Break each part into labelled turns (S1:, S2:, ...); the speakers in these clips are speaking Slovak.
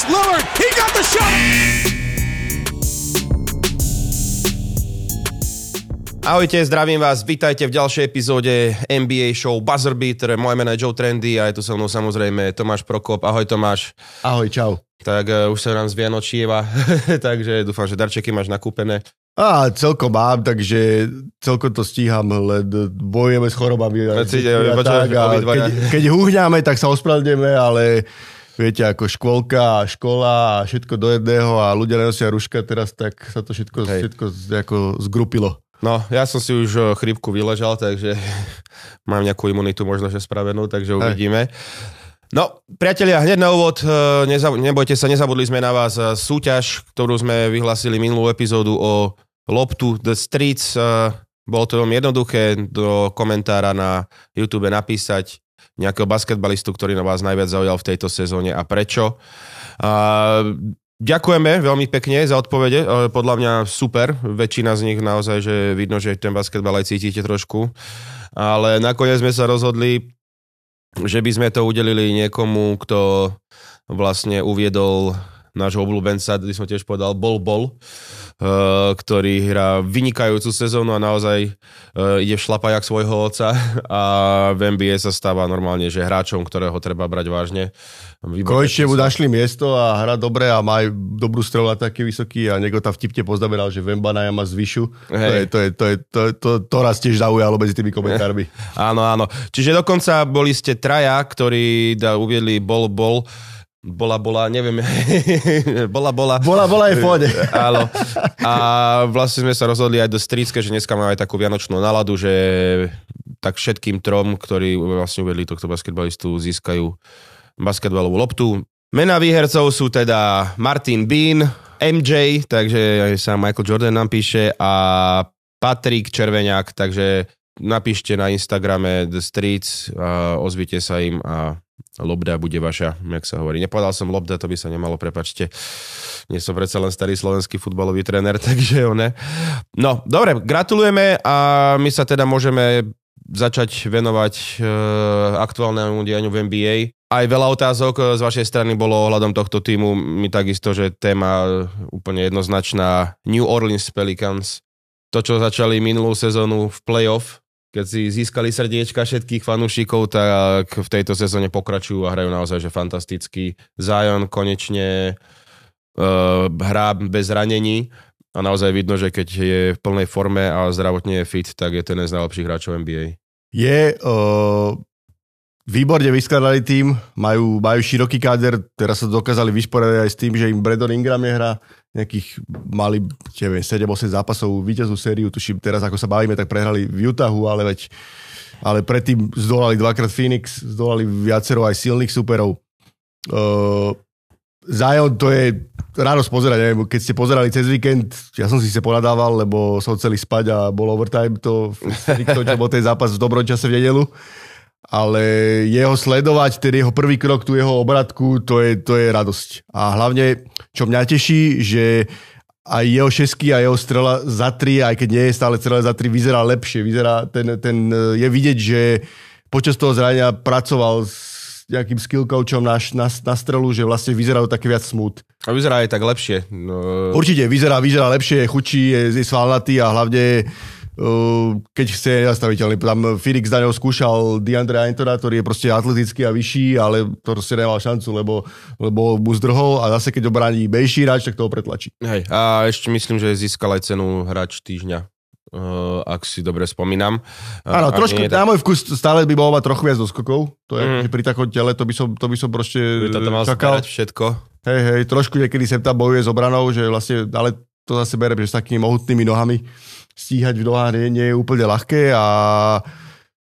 S1: It's Lillard. He got the shot.
S2: Ahojte, zdravím vás, vítajte v ďalšej epizóde NBA show Buzzer Beater. Moje meno je Joe Trendy a je tu so mnou samozrejme Tomáš Prokop. Ahoj Tomáš.
S3: Ahoj, čau.
S2: Tak uh, už sa nám z Vianočieva, takže dúfam, že darčeky máš nakúpené.
S3: A celkom mám, takže celkom to stíham, len bojujeme s chorobami. A,
S2: Cíte,
S3: a,
S2: počujem,
S3: tak, a
S2: obidvaja.
S3: keď, keď húhňame, tak sa ospravedlňujeme, ale viete, ako škôlka a škola a všetko do jedného a ľudia nenosia ruška teraz, tak sa to všetko,
S2: Hej.
S3: všetko ako zgrupilo.
S2: No, ja som si už eh, chrípku vyležal, takže mám nejakú imunitu možno, že spravenú, takže uvidíme. No, priatelia, hneď na úvod, eh, neza, nebojte sa, nezabudli sme na vás eh, súťaž, ktorú sme vyhlasili minulú epizódu o loptu The Streets. Bolo to veľmi jednoduché do komentára na YouTube napísať nejakého basketbalistu, ktorý na vás najviac zaujal v tejto sezóne a prečo. A Ďakujeme veľmi pekne za odpovede, e, podľa mňa super, väčšina z nich naozaj, že vidno, že ten basketbal aj cítite trošku, ale nakoniec sme sa rozhodli, že by sme to udelili niekomu, kto vlastne uviedol nášho obľúbenca, by som tiež povedal, Bol Bol, eh, ktorý hrá vynikajúcu sezónu a naozaj eh, ide šlapajak svojho oca a v NBA sa stáva normálne, že hráčom, ktorého treba brať vážne.
S3: Konečne mu našli miesto a hra dobre a má aj dobrú strelu a taký vysoký a niekto tam vtipne poznamenal, že Vembana má zvyšu. To, je,
S2: Hej.
S3: to, je, to, je, to, to, to raz tiež zaujalo medzi tými komentármi.
S2: Áno, áno. Čiže dokonca boli ste traja, ktorí da, uviedli bol, bol, bola, bola, neviem, bola, bola.
S3: Bola, bola aj pohode.
S2: Áno. A vlastne sme sa rozhodli aj do Strícke, že dneska máme aj takú vianočnú náladu, že tak všetkým trom, ktorí vlastne uvedli tohto basketbalistu, získajú basketbalovú loptu. Mená výhercov sú teda Martin Bean, MJ, takže sám Michael Jordan nám píše a Patrik Červeňák, takže napíšte na Instagrame The Streets, a ozvite sa im a lobda bude vaša, jak sa hovorí. Nepovedal som lobda, to by sa nemalo, prepačte. Nie som predsa len starý slovenský futbalový tréner, takže ne. No, dobre, gratulujeme a my sa teda môžeme začať venovať e, aktuálnemu dianiu v NBA. Aj veľa otázok e, z vašej strany bolo ohľadom tohto týmu. My takisto, že téma e, úplne jednoznačná New Orleans Pelicans. To, čo začali minulú sezónu v playoff, keď si získali srdiečka všetkých fanúšikov, tak v tejto sezóne pokračujú a hrajú naozaj že fantasticky. Zion konečne uh, hrá bez ranení a naozaj vidno, že keď je v plnej forme a zdravotne je fit, tak je to jeden z najlepších hráčov NBA.
S3: Je uh, výborne vyskladali tým, majú, majú široký káder, teraz sa dokázali vysporiadať aj s tým, že im Brandon Ingram nehrá, nejakých mali, neviem, 7-8 zápasov víťaznú sériu, tuším teraz, ako sa bavíme, tak prehrali v Utahu, ale veď ale predtým zdolali dvakrát Phoenix, zdolali viacero aj silných superov. Uh, Zion, to je radosť pozerať, neviem, keď ste pozerali cez víkend, ja som si sa ponadával, lebo som chceli spať a bol overtime, to, to čo bol ten zápas v dobrom čase v nedelu. Ale jeho sledovať, ten jeho prvý krok, tú jeho obratku, to je, to je radosť. A hlavne, čo mňa teší, že aj jeho šesky a jeho strela za tri, aj keď nie je stále strela za tri, vyzerá lepšie. Vyzerá, ten, ten, je vidieť, že počas toho zrania pracoval s nejakým skill coachom na, na, na strelu, že vlastne vyzerajú také viac smooth.
S2: A vyzerá aj tak lepšie. No,
S3: Určite, vyzerá, vyzerá lepšie, je chudší, je, je svalnatý a hlavne keď chce je nezastaviteľný. Tam Felix Daňov skúšal Deandre Aintona, ktorý je proste atletický a vyšší, ale to proste nemal šancu, lebo, lebo mu zdrhol a zase keď obraní menší hráč, tak toho pretlačí.
S2: Hej, a ešte myslím, že získal aj cenu hráč týždňa, uh, ak si dobre spomínam.
S3: Áno,
S2: Ak
S3: trošku,
S2: nie,
S3: na môj vkus stále by mohol mať trochu viac doskokov. To je, že pri takom tele to by som, to by som proste
S2: by to tam mal
S3: čakal.
S2: všetko.
S3: Hej, hej, trošku niekedy sem tam bojuje s obranou, že vlastne, ale to zase berem, že s takými mohutnými nohami stíhať v nohách nie, nie je úplne ľahké a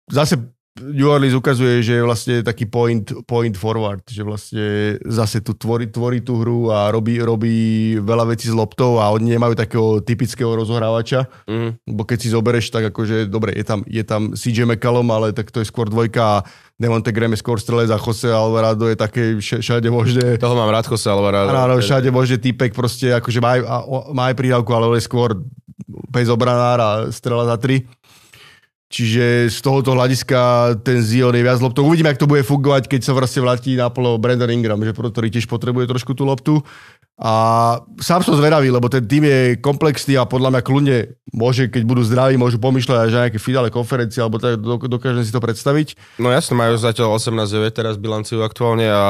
S3: zase New Orleans ukazuje, že je vlastne taký point, point forward, že vlastne zase tu tvorí, tvorí tú hru a robí, robí veľa vecí s loptou a oni nemajú takého typického rozohrávača,
S2: Mm.
S3: bo keď si zoberieš tak akože, dobre, je tam, je tam CJ McCallum, ale tak to je skôr dvojka a Devonte Graham je skôr strelec a Jose Alvarado je také vš- všade možné
S2: Toho mám rád, Jose Alvarado.
S3: Áno, všade možne typek proste, akože má aj, má aj prídavku, ale je skôr bez obranár a strela za tri. Čiže z tohoto hľadiska ten Zion je viac loptou. Uvidíme, ako to bude fungovať, keď sa vlastne vráti naplno Brandon Ingram, že ktorý tiež potrebuje trošku tú loptu. A sám som zvedavý, lebo ten tým je komplexný a podľa mňa kľudne môže, keď budú zdraví, môžu pomýšľať aj nejaké finále konferencie, alebo tak dokážem si to predstaviť.
S2: No jasne, majú zatiaľ 18-9 teraz bilanciu aktuálne a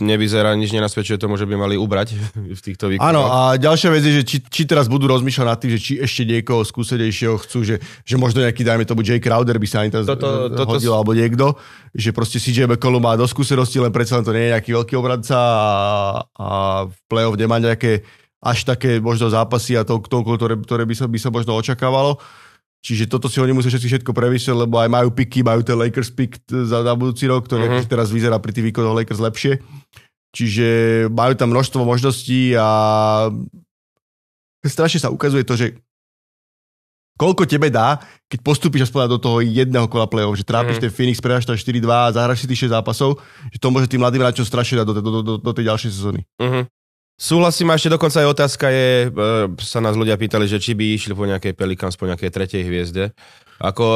S2: nevyzerá, nič nenasvedčuje tomu, že by mali ubrať v týchto výkonoch.
S3: Áno, a ďalšia vec je, že či, či teraz budú rozmýšľať nad tým, že či ešte niekoho skúsenejšieho chcú, že, že možno nejaký, dajme tomu, Jay Crowder by sa ani teraz toto, toto, hodil, alebo niekto, že proste CJ McCollum má do skúsenosti, len predsa len to nie je nejaký veľký obradca a, a v play kde má nejaké až také možno zápasy a to, toľko, ktoré, ktoré by, sa, by sa možno očakávalo. Čiže toto si oni musia všetci všetko prevysieť, lebo aj majú piky, majú ten Lakers pick za, za budúci rok, ktorý uh-huh. teraz vyzerá pri tých výkonoch Lakers lepšie. Čiže majú tam množstvo možností a strašne sa ukazuje to, že koľko tebe dá, keď postupíš aspoň do toho jedného kola play-off, že trápiš mm. ten Phoenix, predáš tam 4-2 a zahraš si tých 6 zápasov, že to môže tým mladým hráčom strašne dať do, do, do, do tej ďalšej sezóny. Mm-hmm.
S2: Súhlasím, a ešte dokonca aj otázka je, e, sa nás ľudia pýtali, že či by išli po nejakej Pelicans, po nejakej tretej hviezde. Ako...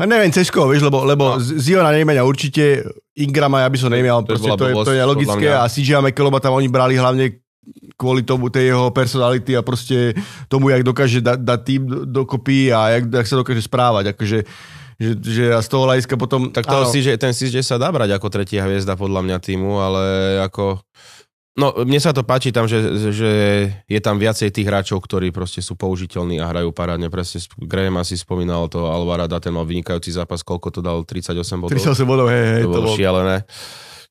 S3: A neviem, Cesko, vieš, lebo, lebo no. Ziona nemenia určite, Ingrama ja by som nemial, to, proste, to, je, to je logické a CJ McColluma tam oni brali hlavne kvôli tomu tej jeho personality a proste tomu, jak dokáže dať da tým dokopy a jak, jak sa dokáže správať. Akože, že, že a z toho hľadiska potom...
S2: Tak toho si, že ten že sa dá brať ako tretia hviezda podľa mňa týmu, ale ako... No, mne sa to páči tam, že, že je tam viacej tých hráčov, ktorí proste sú použiteľní a hrajú parádne. Presne Graham asi spomínal to, Alvarada, ten mal vynikajúci zápas, koľko to dal? 38 bodov?
S3: 38 bodov, hej, hej.
S2: To, to bolo šialené.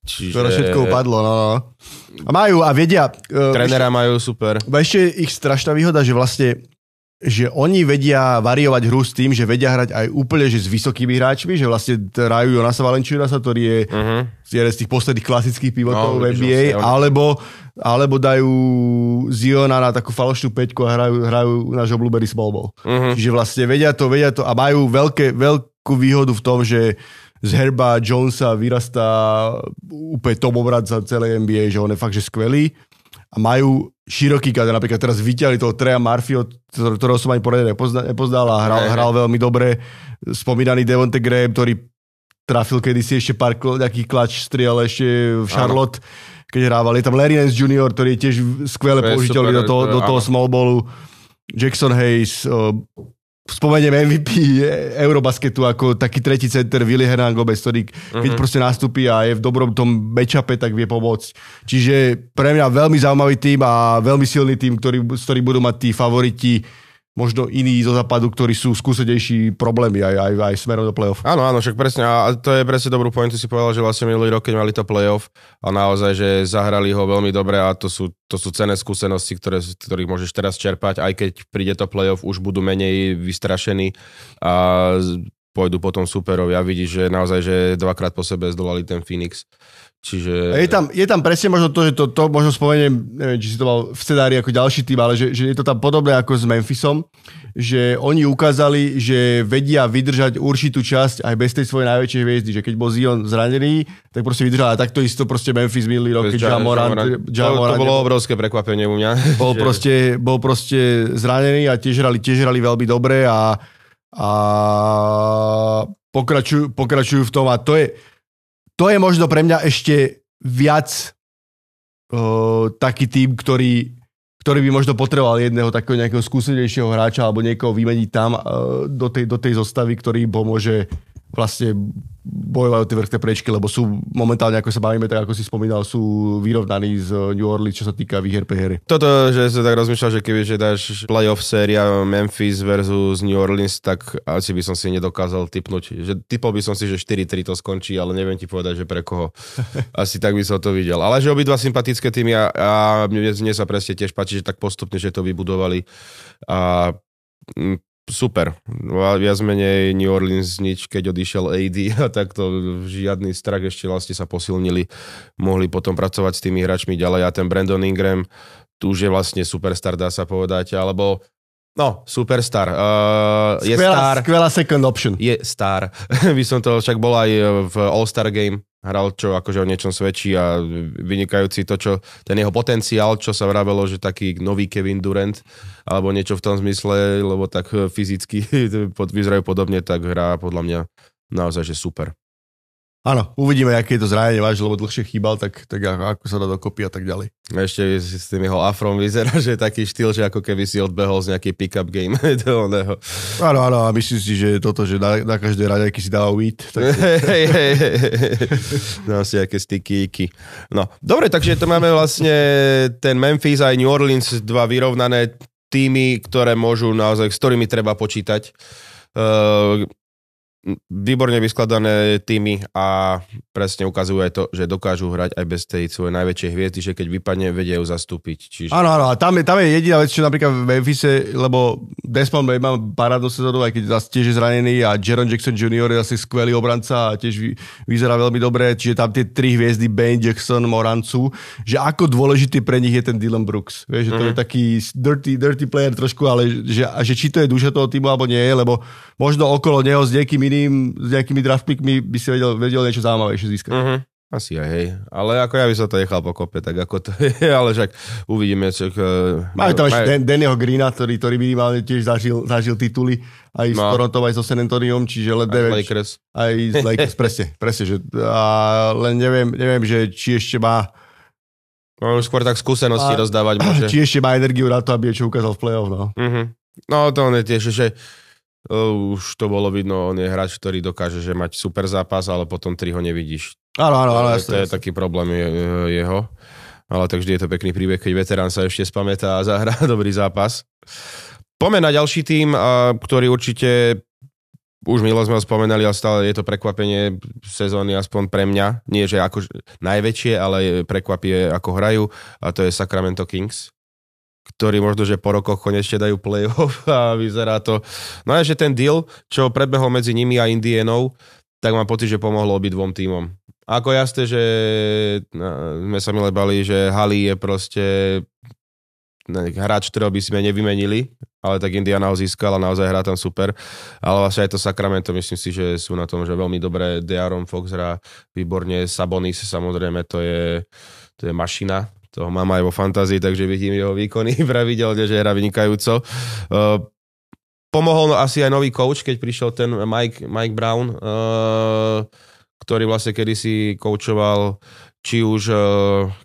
S3: Čiže... Skoro všetko upadlo, no, no. A majú a vedia...
S2: Uh, Trenera ešte, majú super.
S3: Ešte ich strašná výhoda, že vlastne že oni vedia variovať hru s tým, že vedia hrať aj úplne že s vysokými hráčmi, že vlastne hrajú Jonasa Valenčunasa, ktorý je uh-huh. jeden z tých posledných klasických pivotov no, v NBA, alebo, alebo dajú Ziona na takú falošnú peťku a hrajú, hrajú náš obľúbený small ball. Uh-huh. Čiže vlastne vedia to, vedia to a majú veľké, veľkú výhodu v tom, že z Herba Jonesa vyrastá úplne top obradca celej NBA, že on je fakt, že skvelý a majú široký kader. Napríklad teraz vyťali toho Treja Murphyho, ktorého som ani poradne nepoznal a hral, hral veľmi dobre. Spomínaný Devonte Graham, ktorý trafil kedysi ešte pár nejakých klač striel ešte v Charlotte, ano. keď hrával. Je tam Larry Nance Jr., ktorý je tiež skvelé použiteľný do toho, do toho small ballu. Jackson Hayes, spomeniem MVP Eurobasketu ako taký tretí center Willy Hernán Gomez, ktorý uh-huh. keď mhm. proste nastúpi a je v dobrom tom matchupe, tak vie pomôcť. Čiže pre mňa veľmi zaujímavý tým a veľmi silný tým, ktorý, s ktorým budú mať tí favoriti možno iní zo západu, ktorí sú skúsenejší problémy aj, aj, aj smerom do play-off.
S2: Áno, áno, však presne. A to je presne dobrú pointu si povedal, že vlastne minulý rok, keď mali to play-off a naozaj, že zahrali ho veľmi dobre a to sú, to sú cené skúsenosti, ktoré, ktorých môžeš teraz čerpať, aj keď príde to play-off, už budú menej vystrašení a pôjdu potom superovi a vidíš, že naozaj, že dvakrát po sebe zdolali ten Phoenix. Čiže...
S3: Je tam, je tam presne možno to, že to, to možno spomeniem, neviem, či si to mal v scenári ako ďalší tým, ale že, že je to tam podobné ako s Memphisom, že oni ukázali, že vedia vydržať určitú časť aj bez tej svojej najväčšej hviezdy, že keď bol Zion zranený, tak proste vydržal a takto isto proste Memphis minulý rok, keď Jamorant,
S2: Jamorant, to, to bolo obrovské prekvapenie u mňa.
S3: Bol, že... proste, bol proste zranený a tiež hrali, tiež hrali veľmi dobre a, a pokračujú, pokračujú v tom a to je, to je možno pre mňa ešte viac uh, taký tým, ktorý, ktorý by možno potreboval jedného takého nejakého skúsenejšieho hráča alebo niekoho vymeniť tam uh, do, tej, do tej zostavy, ktorý pomôže vlastne bojovať o tie vrchné prečky, lebo sú momentálne, ako sa bavíme, tak ako si spomínal, sú vyrovnaní z New Orleans, čo sa týka výher prehery.
S2: Toto, že sa tak rozmýšľal, že keby že dáš playoff séria Memphis versus New Orleans, tak asi by som si nedokázal typnúť. Že typol by som si, že 4-3 to skončí, ale neviem ti povedať, že pre koho. Asi tak by som to videl. Ale že obidva sympatické týmy a, a mne, mne sa presne tiež páči, že tak postupne, že to vybudovali. A super. Viac menej New Orleans nič, keď odišiel AD a takto žiadny strach ešte vlastne sa posilnili. Mohli potom pracovať s tými hráčmi ďalej a ten Brandon Ingram tu už je vlastne superstar, dá sa povedať, alebo No, superstar. Uh, je
S3: Skvelá,
S2: star.
S3: skvelá second option.
S2: Je star. By som to však bol aj v All-Star Game. Hral, čo akože o niečom svedčí a vynikajúci to, čo ten jeho potenciál, čo sa vravelo, že taký nový Kevin Durant, alebo niečo v tom zmysle, lebo tak fyzicky vyzerajú podobne, tak hrá podľa mňa naozaj, že super.
S3: Áno, uvidíme, aké je to zranenie váž, lebo dlhšie chýbal, tak, tak ako sa dá dokopy a tak ďalej.
S2: Ešte s tým jeho afrom vyzerá, že je taký štýl, že ako keby si odbehol z nejakej pick-up game do oného.
S3: Áno, áno, a myslím si, že toto, že na, na každej raďajky si dáva weed. Tak...
S2: Hej, hej, hej. Dám si aké stikíky. No, dobre, takže to máme vlastne ten Memphis aj New Orleans, dva vyrovnané týmy, ktoré môžu naozaj, s ktorými treba počítať. Uh, výborne vyskladané týmy a presne ukazujú aj to, že dokážu hrať aj bez tej svojej najväčšej hviezdy, že keď vypadne, vedia ju zastúpiť. Čiže...
S3: Áno, áno, a tam je, tam je jediná vec, čo napríklad v Memphise, lebo Desmond Bay má parádnu sezónu, aj keď zase tiež je zranený a Jaron Jackson Jr. je asi skvelý obranca a tiež vy, vyzerá veľmi dobre, čiže tam tie tri hviezdy, Bane, Jackson, Morancu, že ako dôležitý pre nich je ten Dylan Brooks. Vieš, že to mm-hmm. je mhm. taký dirty, dirty player trošku, ale že, že či to je duša toho týmu alebo nie, lebo možno okolo neho s niekým iným, s nejakými draftpickmi by si vedel, vedel niečo zaujímavejšie získať.
S2: Uh-huh. Asi aj, hej. Ale ako ja by som to nechal pokope, tak ako to je, ale však uvidíme. Čak, uh,
S3: Máme tam ešte. Dannyho Greena, ktorý, ktorý minimálne tiež zažil, zažil tituly aj no. s Toronto, aj so San Antoniom, čiže len
S2: neviem. Lakers.
S3: Aj z Lakers, presne, presne. Že, a len neviem, neviem, že či ešte má
S2: No, skôr tak skúsenosti a, rozdávať môže.
S3: Či ešte má energiu na to, aby čo ukázal v play-off, no.
S2: Uh-huh. No, to on je tiež, že už to bolo vidno, on je hráč, ktorý dokáže že mať super zápas, ale potom tri ho nevidíš.
S3: Áno, áno, áno.
S2: To, je taký problém je, jeho. Ale tak vždy je to pekný príbeh, keď veterán sa ešte spamätá a zahrá dobrý zápas. Poďme na ďalší tým, ktorý určite už milo sme ho spomenali, ale stále je to prekvapenie sezóny, aspoň pre mňa. Nie, že ako najväčšie, ale prekvapie, ako hrajú. A to je Sacramento Kings ktorí možno, že po rokoch konečne dajú playoff a vyzerá to. No a že ten deal, čo prebehol medzi nimi a Indienou, tak mám pocit, že pomohlo dvom týmom. Ako jasné, že no, sme sa milé bali, že Hali je proste hráč, ktorého by sme nevymenili, ale tak Indiana ho získala, naozaj hrá tam super. Ale vlastne aj to Sacramento, myslím si, že sú na tom, že veľmi dobré. Dearon Fox hrá výborne, Sabonis samozrejme, to je, to je mašina, toho mám aj vo fantázii, takže vidím jeho výkony pravidelne, že hra vynikajúco. Uh, pomohol asi aj nový coach, keď prišiel ten Mike, Mike Brown, uh, ktorý vlastne kedysi coachoval či už uh,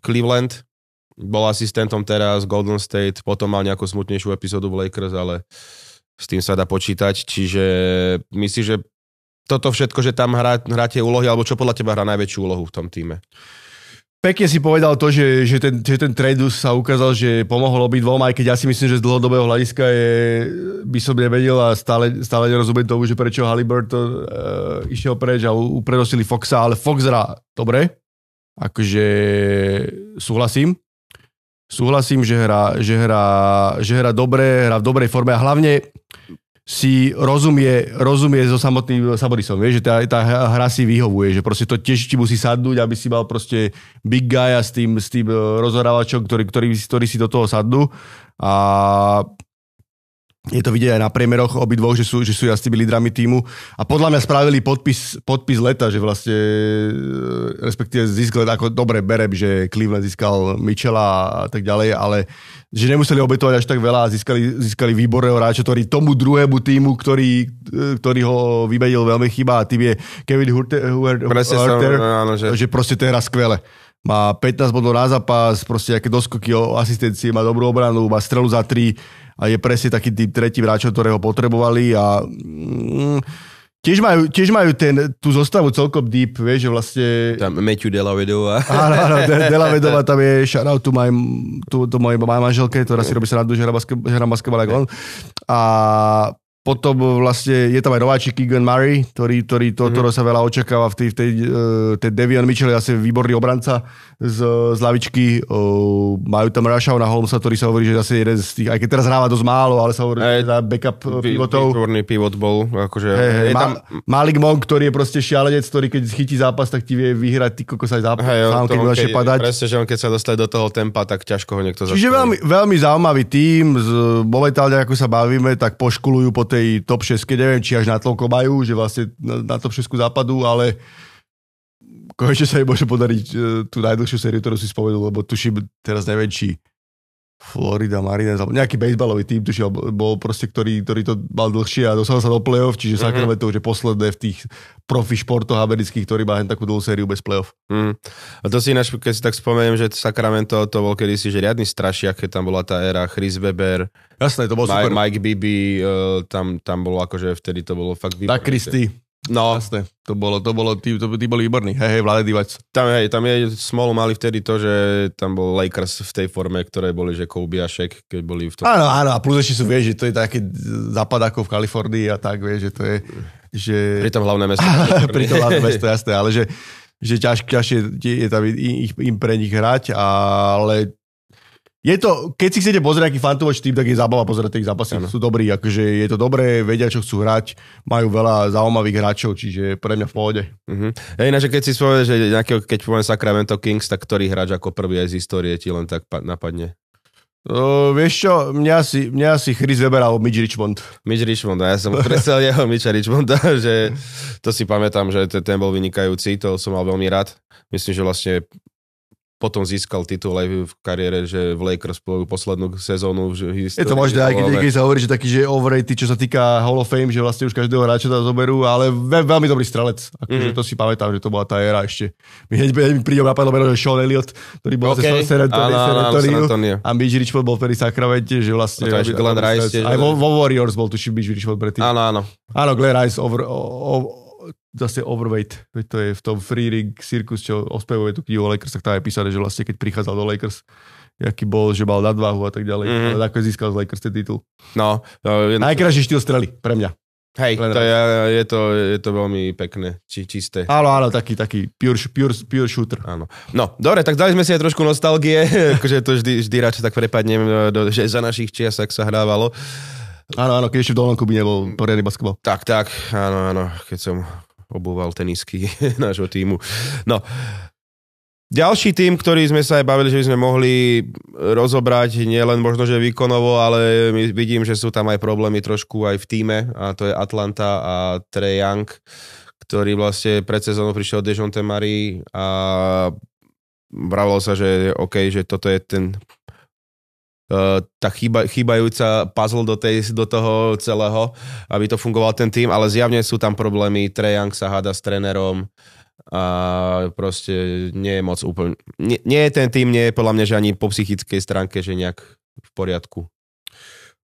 S2: Cleveland, bol asistentom teraz Golden State, potom mal nejakú smutnejšiu epizódu v Lakers, ale s tým sa dá počítať, čiže myslíš, že toto všetko, že tam hrá, hráte úlohy, alebo čo podľa teba hrá najväčšiu úlohu v tom týme?
S3: Pekne si povedal to, že, že, ten, že ten trade sa ukázal, že pomohol byť dvom, aj keď ja si myslím, že z dlhodobého hľadiska je, by som nevedel a stále, stále nerozumiem tomu, že prečo Halliburton uh, išiel preč a upredostili Foxa, ale Fox hrá dobre, akože súhlasím. Súhlasím, že hrá, že hrá, že hrá dobre, hrá v dobrej forme a hlavne si rozumie, rozumie so samotným Saborisom, vieš, že tá, tá hra si vyhovuje, že proste to tiež ti musí sadnúť, aby si mal proste big guy a s tým, s tým e, rozhorávačom, ktorý, ktorý, ktorý si do toho sadnú. A je to vidieť aj na priemeroch obidvoch, že sú, že sú jasnými lídrami týmu. A podľa mňa spravili podpis, podpis leta, že vlastne, e, respektíve získali ako dobre berem, že Cleveland získal Michela a tak ďalej, ale že nemuseli obetovať až tak veľa a získali, získali výborného hráča, ktorý tomu druhému týmu, ktorý, e, ktorý ho vybedil veľmi chyba a tým je Kevin Hurter, Hurter áno, že... že proste to je skvele. Má 15 bodov na zápas, proste aké doskoky o asistencii, má dobrú obranu, má strelu za 3, a je presne taký tým tretí hráčov, ktorého potrebovali a mm, tiež majú, tiež majú ten, tú zostavu celkom deep, vieš, že vlastne...
S2: Tam Matthew Delavedova.
S3: Áno, áno, De- Delavedova tam je, shoutout tu, maj, tu, tu mojej manželke, ktorá si robí sa na že hra, basketbal, že hra basketbal ako on. A potom vlastne je tam aj nováčik Keegan Murray, ktorý, ktorý to, mm-hmm. sa veľa očakáva v tej, v tej, uh, tej Devian Mitchell je asi výborný obranca z, z lavičky. Uh, majú tam na Holmesa, ktorý sa hovorí, že zase jeden z tých, aj keď teraz hráva dosť málo, ale sa hovorí, že za backup
S2: Vý,
S3: pivotov.
S2: Výborný pivot bol. Akože,
S3: hey, hey,
S2: tam...
S3: Malik Monk, ktorý je proste šialenec, ktorý keď chytí zápas, tak ti vie vyhrať ty kokos aj zápas, hey, sám, keď keď, padať.
S2: Presne, že on keď sa dostane do toho tempa, tak ťažko ho niekto
S3: Čiže veľmi, veľmi zaujímavý tým, z, momentálne ako sa bavíme, tak poškulujú po tej top 6 keď neviem, či až na toľko majú, že vlastne na, na top 6 západu, ale konečne sa im môže podariť uh, tú najdlhšiu sériu, ktorú si spomenul, lebo tuším, teraz neviem, či Florida Marines, alebo nejaký baseballový tým, tuším, bol proste, ktorý, ktorý to mal dlhšie a dostal sa do play-off, čiže mm-hmm. Sacramento už je posledné v tých profi športoch amerických, ktorí má takú dlhú sériu bez play-off.
S2: Mm. A to si ináč, keď si tak spomeniem, že Sacramento to bol kedysi že riadny strašiak, keď tam bola tá éra Chris Weber,
S3: Jasné, to bol
S2: Mike,
S3: super.
S2: Mike Bibi, uh, tam, tam bolo akože vtedy to bolo fakt
S3: výborné. Tak Christy. No. Jasné, to bolo, to bolo, tí, to, tí boli výborní. Hej, hej, Vlade Divac.
S2: Tam, hej, tam je, smolu mali vtedy to, že tam bol Lakers v tej forme, ktoré boli, že Kobe a Shaq, keď boli v tom.
S3: Áno, áno, a plus ešte sú, vieš, že to je také západ ako v Kalifornii a tak, vieš, že to je, že...
S2: Pri tom hlavné mesto.
S3: Pri tom hlavné mesto, jasné, ale že, že ťažké, ťažšie je tam im, im pre nich hrať, ale je to, keď si chcete pozrieť nejaký fantovač tým, tak je zábava pozerať tých zápasy. Ano. Sú dobrí, akože je to dobré, vedia, čo chcú hrať, majú veľa zaujímavých hráčov, čiže pre mňa v pohode.
S2: Uh-huh. Hej, ináč, keď si spomenul, že nejakého, keď poviem Sacramento Kings, tak ktorý hráč ako prvý aj z histórie ti len tak napadne?
S3: Uh, vieš čo, mňa si, mňa si Chris Weber alebo Mitch Richmond.
S2: Mitch Richmond, ja som presel jeho Mitcha Richmonda, že to si pamätám, že ten bol vynikajúci, to som mal veľmi rád. Myslím, že vlastne potom získal titul aj v kariére, že v Lakers poslednú sezónu v
S3: histórii. Je to možné, aj keď, keď sa hovorí, že taký, že overrated, čo sa týka Hall of Fame, že vlastne už každého hráča tam zoberú, ale ve, veľmi dobrý strelec. Akože mm. to si pamätám, že to bola tá éra ešte. My hneď, hneď mi príde napadlo meno, že Sean Elliott, ktorý bol okay. zase San Antonio, a Mitch Richmond bol vtedy Sacramento, že vlastne...
S2: To Glenn Rice.
S3: Aj vo, Warriors bol tuším Mitch Richmond predtým.
S2: Áno, áno.
S3: Áno, Glenn Rice over, zase overweight, veď to je v tom Free Rig Circus, čo ospevuje tú knihu o Lakers, tak tam je písané, že vlastne keď prichádzal do Lakers, aký bol, že mal nadváhu a tak ďalej, mm. ale ako získal z Lakers ten titul.
S2: No. no
S3: je... Najkrajší štýl strely, pre mňa.
S2: Hej, to je, je, to, je to veľmi pekné, či, čisté.
S3: Áno, áno, taký, taký pure, pure, pure shooter.
S2: Áno. No, dobre, tak dali sme si aj trošku nostalgie, akože to vždy, vždy radšej tak prepadnem, do, že za našich čias, ak sa hrávalo.
S3: Áno, áno, keď ešte v Dolnom by nebol poriadny basketbal.
S2: Tak, tak, áno, áno, keď som obúval tenisky nášho týmu. No, ďalší tým, ktorý sme sa aj bavili, že by sme mohli rozobrať nielen možno, že výkonovo, ale vidím, že sú tam aj problémy trošku aj v týme a to je Atlanta a Trey Young, ktorý vlastne pred sezónou prišiel Dejonte Marie a vravalo sa, že OK, že toto je ten tá chýba, chýbajúca puzzle do, tej, do toho celého, aby to fungoval ten tým, ale zjavne sú tam problémy, Trejang sa háda s trénerom a proste nie je moc úplne, nie, je ten tým, nie je podľa mňa, že ani po psychickej stránke, že nejak v poriadku.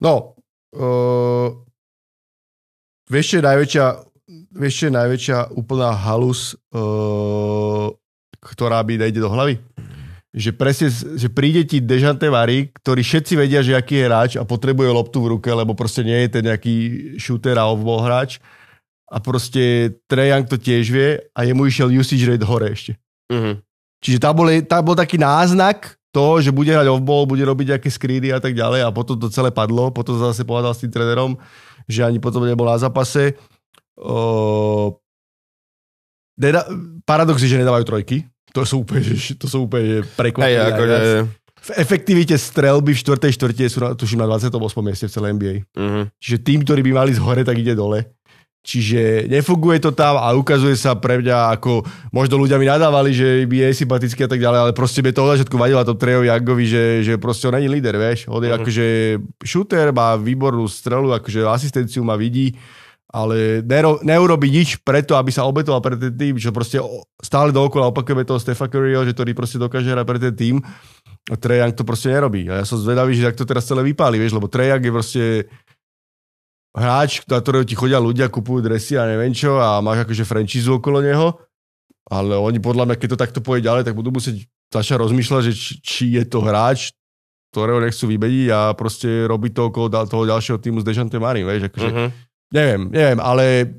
S3: No, uh, vieš, čo je najväčšia, vieš, čo je najväčšia úplná halus, uh, ktorá by nejde do hlavy? Že presne, že príde ti Dežante Vary, ktorý všetci vedia, že aký je hráč a potrebuje loptu v ruke, lebo proste nie je ten nejaký shooter a off hráč. A proste Trae Young to tiež vie a jemu išiel usage rate hore ešte. Uh-huh. Čiže tam bol, tam bol taký náznak toho, že bude hrať off-ball, bude robiť nejaké screeny a tak ďalej a potom to celé padlo. Potom zase povedal s tým trénerom, že ani potom nebol na zápase. Uh, neda- paradox je, že nedávajú trojky, to sú úplne, to sú úplne prekvapivé. Hey, akože... V efektivite strelby v 4. štvrte sú na, tuším na 28. mieste v celej NBA. Uh-huh. Mhm. Čiže tým, ktorý by mali z hore, tak ide dole. Čiže nefunguje to tam a ukazuje sa pre mňa, ako možno ľudia mi nadávali, že by je sympatický a tak ďalej, ale proste by to od začiatku vadilo to Trejovi Jagovi, že, že proste on není líder, vieš. On je uh-huh. akože shooter, má výbornú strelu, akože asistenciu má vidí ale neuro, neurobi nič preto, aby sa obetoval pre ten tým, čo proste stále dookola opakujeme toho Stefa Curryho, že ktorý proste dokáže hrať pre ten tým. A Trejang to proste nerobí. A ja som zvedavý, že tak to teraz celé vypáli, vieš, lebo Trejang je proste hráč, na ktorého ti chodia ľudia, kupujú dresy a neviem čo a máš akože franchízu okolo neho, ale oni podľa mňa, keď to takto pôjde ďalej, tak budú musieť začať rozmýšľať, že či, či je to hráč ktorého nechcú vymeniť a proste robiť to okolo toho ďalšieho týmu s Dejante Marim, vieš, akože, uh-huh. Neviem, neviem, ale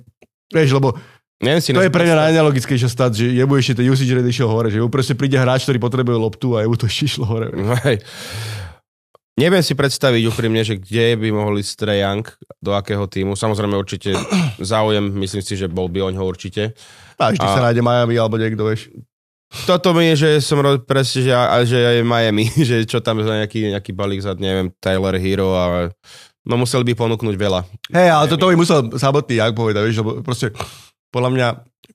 S3: vieš, lebo
S2: Neviem si
S3: to je pre mňa najnelogickejšia stať, že je mu ešte ten usage rate išiel hore, že mu proste príde hráč, ktorý potrebuje loptu a je mu to ešte išlo hore.
S2: Hej. Neviem si predstaviť úprimne, že kde by mohol ísť Trae Young, do akého týmu. Samozrejme určite záujem, myslím si, že bol by o ňo určite.
S3: A vždy a... sa nájde Miami alebo niekto, vieš.
S2: Toto mi je, že som presne, že, že je Miami, že čo tam za nejaký, nejaký balík za, neviem, Tyler Hero a no museli by ponúknuť veľa.
S3: Hej, ale toto by musel samotný Young povedať, vieš, lebo proste podľa mňa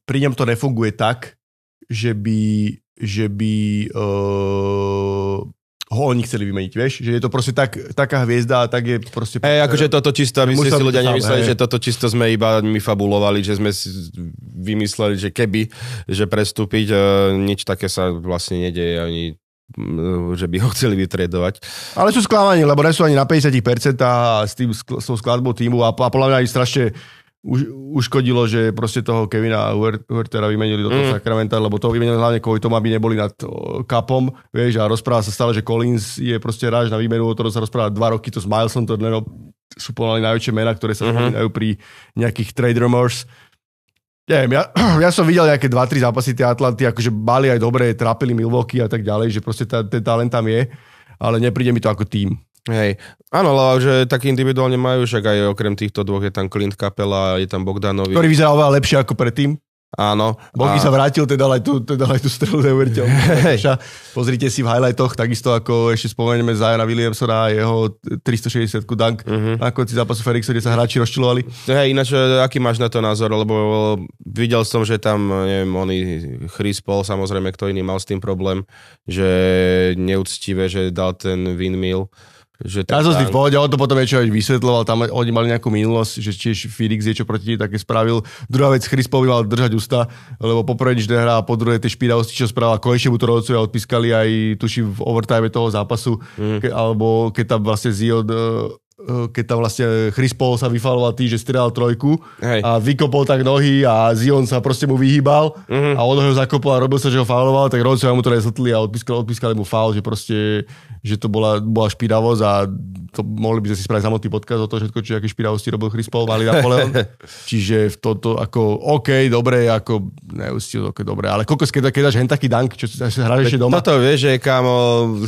S3: pri ňom to nefunguje tak, že by, že by uh, ho oni chceli vymeniť, vieš? Že je to proste tak, taká hviezda a tak je proste...
S2: Hej, akože toto čisto, aby ste si ľudia nemysleli, že toto čisto sme iba my fabulovali, že sme si vymysleli, že keby, že prestúpiť, uh, nič také sa vlastne nedeje ani že by ho chceli vytredovať.
S3: Ale sú sklamaní, lebo nie sú ani na 50% a s, tým, s tou skladbou týmu a, a podľa mňa aj strašne už, uškodilo, že proste toho Kevina Huertera vymenili do toho mm. Sacramento, lebo to vymenili hlavne kvôli tomu, aby neboli nad kapom, vieš, a rozpráva sa stále, že Collins je proste ráž na výmenu, o ktorom sa rozpráva dva roky, to s Milesom Turnerom sú pomaly najväčšie mená, ktoré sa mm-hmm. pri nejakých trade rumors. Neviem, ja, ja som videl nejaké 2-3 zápasy tie Atlanty, akože bali aj dobre, trápili Milwaukee a tak ďalej, že proste tá, ten talent tam je, ale nepríde mi to ako tým.
S2: Hej, áno, ale že tak individuálne majú, však aj okrem týchto dvoch je tam Clint Capela, je tam Bogdanovi.
S3: Ktorý vyzerá oveľa lepšie ako predtým.
S2: Áno.
S3: Bogi a... sa vrátil, teda aj tú, teda aj tú strelu neuveriteľnú. Pozrite si v highlightoch, takisto ako ešte spomenieme Zajana Williamsona a jeho 360 dunk uh-huh. na konci zápasu Ferixa, kde sa hráči rozčilovali.
S2: Hej, ináč, e, aký máš na to názor? Lebo videl som, že tam, neviem, oni, Chris Paul, samozrejme, kto iný mal s tým problém, že neúctivé, že dal ten windmill že
S3: ja som si v pohode, on to potom niečo aj vysvetloval, tam oni mali nejakú minulosť, že tiež Felix niečo proti také spravil. Druhá vec, by mal držať ústa, lebo poprvé nič nehrá a po druhé tie špinavosti, čo spravila, konečne mu to rodcovia odpískali aj tuším v overtime toho zápasu, mm. ke, alebo keď tam vlastne Zion Eh, keď tam vlastne Chris Paul sa vyfaloval tým, že strieľal trojku Hej. a vykopol tak nohy a Zion sa proste mu vyhýbal uh-huh. a on ho zakopol a robil sa, že ho fauloval, tak rodcovia mu to nezhltli a odpískali, odpískali mu faul, že proste, že to bola, bola špinavosť a to mohli by sme si spraviť samotný podkaz o to všetko, či aké špinavosti robil Chris Paul, mali Napoleon. Čiže v toto ako OK, dobre, ako neustil, OK, dobre, ale koľko keď, keď dáš hen taký dunk, čo hráš ešte doma?
S2: Toto vieš, že kámo,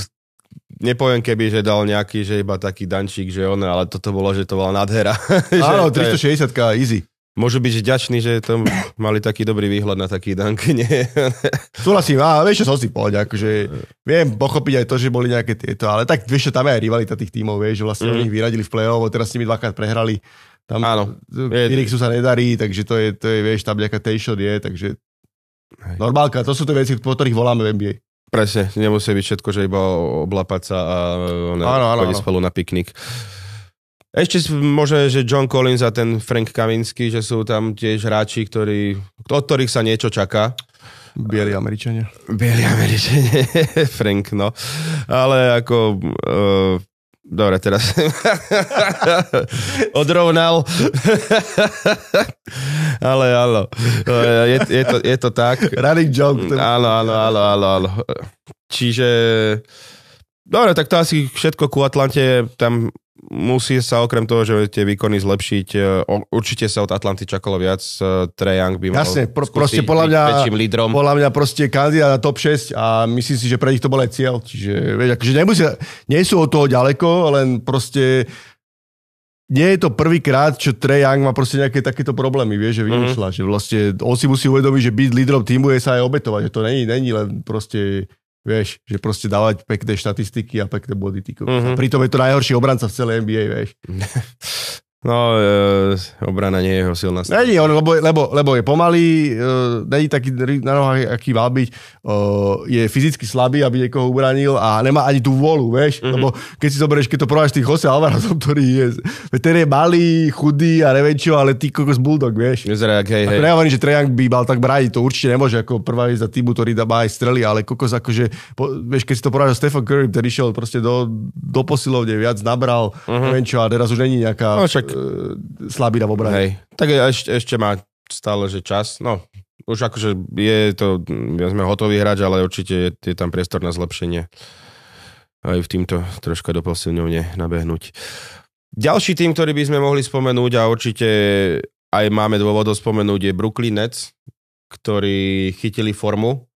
S2: nepoviem keby, že dal nejaký, že iba taký dančík, že on, ale toto bolo, že to bola nádhera.
S3: Áno, 360 easy.
S2: Môžu byť vďační, že to mali taký dobrý výhľad na taký dank, nie?
S3: Súhlasím, a vieš, čo som si povedal, akože viem pochopiť aj to, že boli nejaké tieto, ale tak vieš, čo tam je aj rivalita tých tímov, vieš, že vlastne mm. oni ich vyradili v play-off, teraz s nimi dvakrát prehrali, tam Áno. Phoenixu sa nedarí, takže to je, to je vieš, tam nejaká t je, takže normálka, to sú tie veci, po ktorých voláme v NBA.
S2: Presne, nemusí byť všetko, že iba oblapať sa a ne, áno, áno, áno. spolu na piknik. Ešte možno, že John Collins a ten Frank Kavinsky, že sú tam tiež hráči, ktorí, od ktorých sa niečo čaká.
S3: Bieli Američania.
S2: Bieli Američania, Frank, no. Ale ako... Uh, Dobre, teraz odrovnal. Ale áno, je, je, to, je to tak.
S3: Running joke.
S2: Áno, áno, áno, áno, áno. Čiže... Dobre, tak to asi všetko ku Atlante. Tam musí sa okrem toho, že tie výkony zlepšiť, e, určite sa od Atlanty čakalo viac. E, Trae Young by mal
S3: Jasne, pro, proste podľa mňa, lídrom. podľa mňa proste kandidát na top 6 a myslím si, že pre nich to bol aj cieľ. Čiže, vieš, akože nemusia, nie sú od toho ďaleko, len proste nie je to prvýkrát, čo Trae Young má proste nejaké takéto problémy, vieš, že vymýšľa, mm-hmm. že vlastne on si musí uvedomiť, že byť lídrom týmu je sa aj obetovať, že to není, není len proste Vieš, že proste dávať pekné štatistiky a pekné body. Mm-hmm. Pritom je to najhorší obranca v celej NBA, vieš.
S2: No, e, obrana nie je jeho silná
S3: strana. Není on, lebo, lebo, lebo je pomalý, e, není taký na nohách, aký mal byť, e, je fyzicky slabý, aby niekoho ubranil a nemá ani tú vôľu, vieš, mm-hmm. lebo keď si zoberieš, keď to porovnáš tých Jose Alvarazom, ktorý je, ten je malý, chudý a revenčo, ale ty kokos bulldog, vieš.
S2: Vyzerá, hej, hej.
S3: Nehovorím, že Trejang by mal tak brániť, to určite nemôže ako prvá za týmu, ktorý dá aj strely, ale kokos akože, po, vieš, keď si to porovnáš Stephen Curry, ktorý išiel proste do, do posilovne, viac nabral, mm-hmm. revenčo a teraz už není nejaká...
S2: No, však
S3: slabina v obrane. Hej.
S2: Tak ešte, ešte má stále, že čas. No, už akože je to, ja sme hotový hráč, ale určite je, je tam priestor na zlepšenie. aj v týmto troška do posilňovne nabehnúť. Ďalší tým, ktorý by sme mohli spomenúť a určite aj máme dôvodov spomenúť je Brooklyn Nets, ktorí chytili formu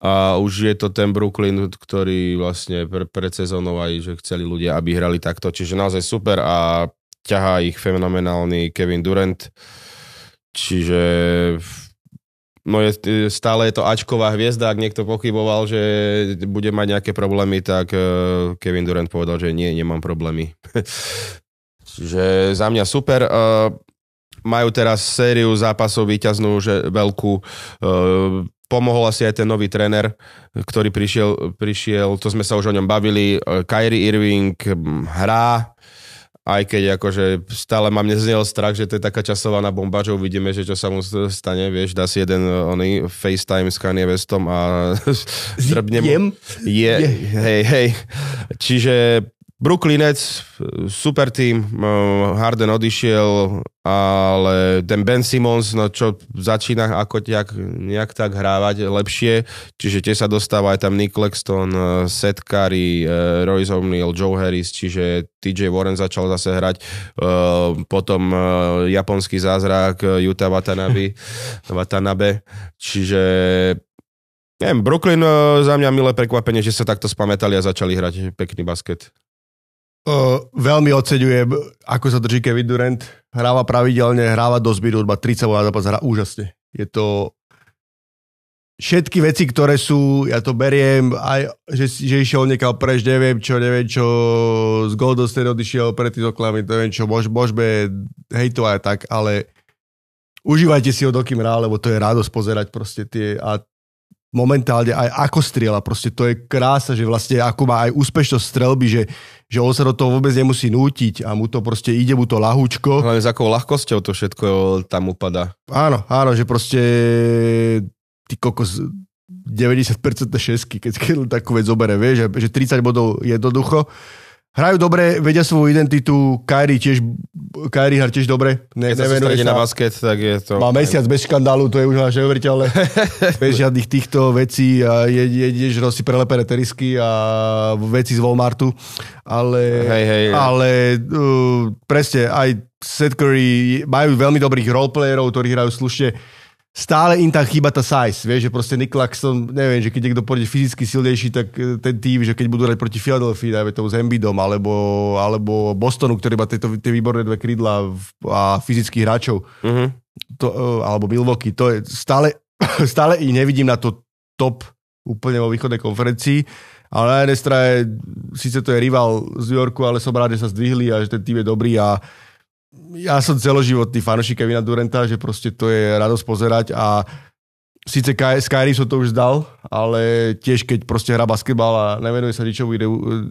S2: a už je to ten Brooklyn, ktorý vlastne pre, pred sezónou aj, že chceli ľudia, aby hrali takto. Čiže naozaj super a ťahá ich fenomenálny Kevin Durant. Čiže no je, stále je to Ačková hviezda, ak niekto pochyboval, že bude mať nejaké problémy, tak eh, Kevin Durant povedal, že nie, nemám problémy. Čiže za mňa super. Uh, majú teraz sériu zápasov výťaznú, že veľkú. Uh, pomohol asi aj ten nový tréner, ktorý prišiel, prišiel, to sme sa už o ňom bavili. Kyrie Irving hm, hrá, aj keď akože stále mám neznel strach, že to je taká časovaná bomba, že uvidíme, že čo sa mu stane, vieš, dá si jeden oný FaceTime s Kanye Westom a
S3: drbne mu.
S2: Je, hej, hej. Čiže Brooklynec, super tým, Harden odišiel, ale ten Ben Simmons, no čo začína ako nejak, nejak tak hrávať lepšie, čiže tie sa dostáva aj tam Nick Lexton, Seth Curry, eh, Royce O'Neal, Joe Harris, čiže TJ Warren začal zase hrať, potom japonský zázrak Yuta Watanabe, Watanabe čiže neviem, Brooklyn za mňa milé prekvapenie, že sa takto spamätali a začali hrať pekný basket.
S3: Veľmi oceňujem, ako sa drží Kevin Durant. Hráva pravidelne, hráva do zbytu, iba 30 na zápas, hrá úžasne. Je to všetky veci, ktoré sú, ja to beriem, aj, že, že išiel niekam preč, neviem čo, neviem čo, z Golden State odišiel pred tým oklami, neviem čo, mož, môžeme hejtovať tak, ale užívajte si ho, dokým hrá, lebo to je radosť pozerať proste tie a momentálne aj ako strieľa. Proste to je krása, že vlastne ako má aj úspešnosť strelby, že, že on sa do toho vôbec nemusí nútiť a mu to proste ide mu to lahúčko.
S2: Hlavne s akou ľahkosťou to všetko tam upada.
S3: Áno, áno, že proste ty kokos 90% šesky, keď, keď takú vec zobere, vieš, že, že 30 bodov jednoducho hrajú dobre, vedia svoju identitu, Kyrie tiež, Kyrie hrá tiež dobre.
S2: Ne, Keď sa sa na basket, tak je to...
S3: Má mesiac bez škandálu, to je už až neuveriteľné. bez žiadnych týchto vecí a jedeš si prelepené terisky a veci z Walmartu. Ale,
S2: hej, hej,
S3: ale uh, presne, aj Seth Curry majú veľmi dobrých roleplayerov, ktorí hrajú slušne stále im tam chýba tá size, vieš, že proste Nick Laxton, neviem, že keď niekto pôjde fyzicky silnejší, tak e, ten tým, že keď budú hrať proti Philadelphia, dajme tomu s Embidom, alebo, alebo Bostonu, ktorý má tieto, tie výborné dve krídla a fyzických hráčov, uh-huh. to, e, alebo Milwaukee, to je stále, stále ich nevidím na to top úplne vo východnej konferencii, ale na jednej strane, síce to je rival z New Yorku, ale som rád, že sa zdvihli a že ten tým je dobrý a ja som celoživotný fanošik Kevina Durenta, že proste to je radosť pozerať a síce Skyrim som to už zdal, ale tiež keď proste hrá basketbal a nevenuje sa ničomu,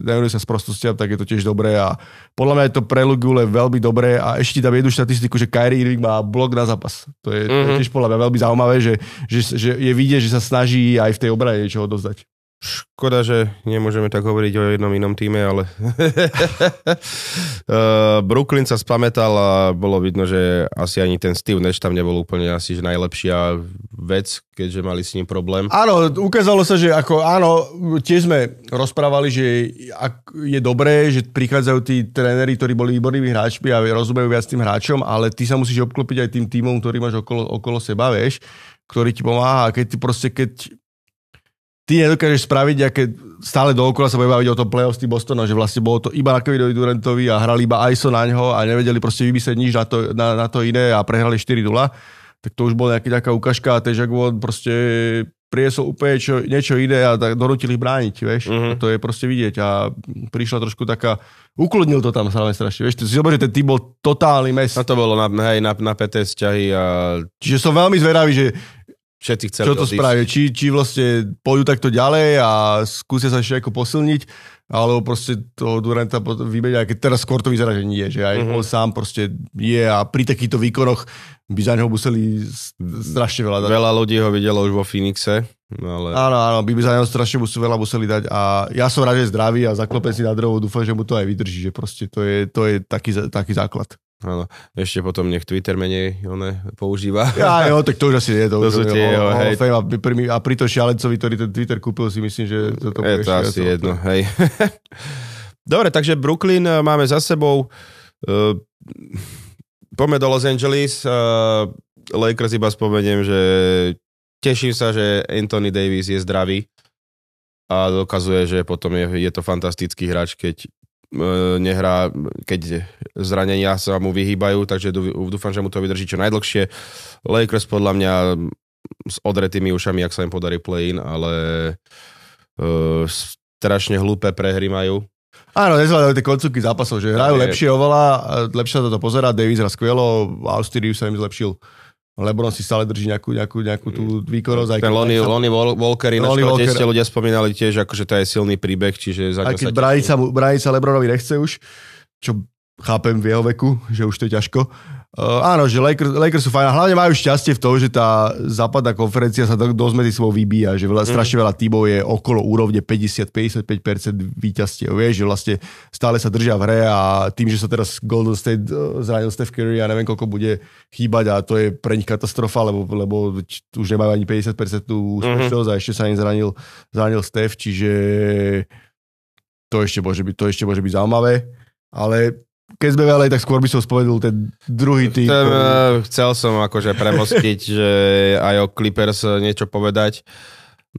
S3: nevenuje sa sprostostiam, tak je to tiež dobré a podľa mňa je to pre Lugule veľmi dobré a ešte tam jednu štatistiku, že Kyrie Irving má blok na zápas. To je, mm-hmm. to je mhm. tiež podľa mňa veľmi zaujímavé, že, že, že je vidieť, že sa snaží aj v tej obrane niečo odozdať.
S2: Škoda, že nemôžeme tak hovoriť o jednom inom týme, ale uh, Brooklyn sa spametal a bolo vidno, že asi ani ten Steve Nash tam nebol úplne asi že najlepšia vec, keďže mali s ním problém.
S3: Áno, ukázalo sa, že ako áno, tiež sme rozprávali, že je dobré, že prichádzajú tí tréneri, ktorí boli výbornými hráčmi a rozumejú viac tým hráčom, ale ty sa musíš obklopiť aj tým týmom, ktorý máš okolo, okolo seba, vieš, ktorý ti pomáha a keď ty proste, keď ty nedokážeš spraviť, aké stále dookola sa bude baviť o tom playoff s tým Bostonom, že vlastne bolo to iba na Kevinovi Durantovi a hrali iba ISO na ňo a nevedeli proste vymyslieť nič na to, na, na to iné a prehrali 4-0. Tak to už bola nejaká, nejaká ukážka a ten Jaguar proste priesol úplne čo, niečo iné a tak donutili ich brániť, vieš. Uh-huh. To je proste vidieť a prišla trošku taká, ukludnil to tam sa strašne, vieš. Si zober, že ten tým bol totálny mes.
S2: A to bolo na, hej, na, na PT vzťahy a...
S3: Čiže som veľmi zvedavý, že
S2: všetci chceli
S3: Čo to odísť. spravia? Či, či vlastne pôjdu takto ďalej a skúsia sa ešte ako posilniť, alebo proste toho Duranta vymenia, keď teraz skôr to vyzerá, že nie, že aj mm-hmm. on sám proste je a pri takýchto výkonoch by za neho museli strašne veľa
S2: dať. Veľa ľudí ho videlo už vo Phoenixe. Ale...
S3: Áno, áno, by by za neho strašne museli, veľa museli dať a ja som rád, že je zdravý a zaklopem si na drevo, dúfam, že mu to aj vydrží, že proste to je, to je taký, taký základ.
S2: Áno, ešte potom nech Twitter menej one používa.
S3: Ja, jo, tak to už asi je. To,
S2: To sú tie jeho, hej.
S3: Fame a, pri, a pri to šialencovi, ktorý ten Twitter kúpil, si myslím, že to, to
S2: je to asi
S3: viac.
S2: jedno, hej. Dobre, takže Brooklyn eh, máme za sebou. Uh, poďme do Los Angeles. Uh, Lakers iba spomeniem, že teším sa, že Anthony Davis je zdravý a dokazuje, že potom je, je to fantastický hráč, keď nehrá, keď zranenia sa mu vyhýbajú, takže dú- dúfam, že mu to vydrží čo najdlhšie. Lakers podľa mňa s odretými ušami, ak sa im podarí play-in, ale uh, strašne hlúpe prehry majú.
S3: Áno, nezvládajú tie koncovky zápasov, že hrajú
S2: je-
S3: lepšie oveľa, lepšie sa to pozerá, Davis hrá skvelo, Austin Reeves sa im zlepšil. Lebron si stále drží nejakú, nejakú, nejakú tú výkonnosť.
S2: Ten Lonnie, Lonnie Wal- Walker, ináč
S3: Lonnie Walker.
S2: ste ľudia spomínali tiež, akože to je silný príbeh, čiže
S3: Aj keď
S2: sa
S3: sa, sa Lebronovi nechce už, čo chápem v jeho veku, že už to je ťažko. Uh, áno, že Lakers, Lakers sú fajn hlavne majú šťastie v tom, že tá západná konferencia sa do, dosť medzi sebou vybíja, že veľa,
S2: Mhm.
S3: strašne veľa tímov je okolo úrovne 50-55% víťazstiev, vieš, že vlastne stále sa držia v hre a tým, že sa teraz Golden State uh, zranil Steph Curry a neviem koľko bude chýbať a to je pre nich katastrofa, lebo, lebo už nemajú ani 50% úspešnosť a ešte sa im zranil, zranil Steph, čiže to ešte môže byť, to ešte môže byť zaujímavé, ale keď sme veľa, tak skôr by som spomenul ten druhý tým.
S2: Chcem,
S3: ktorý-
S2: eh, chcel som akože premostiť, že aj o Clippers eh, niečo povedať.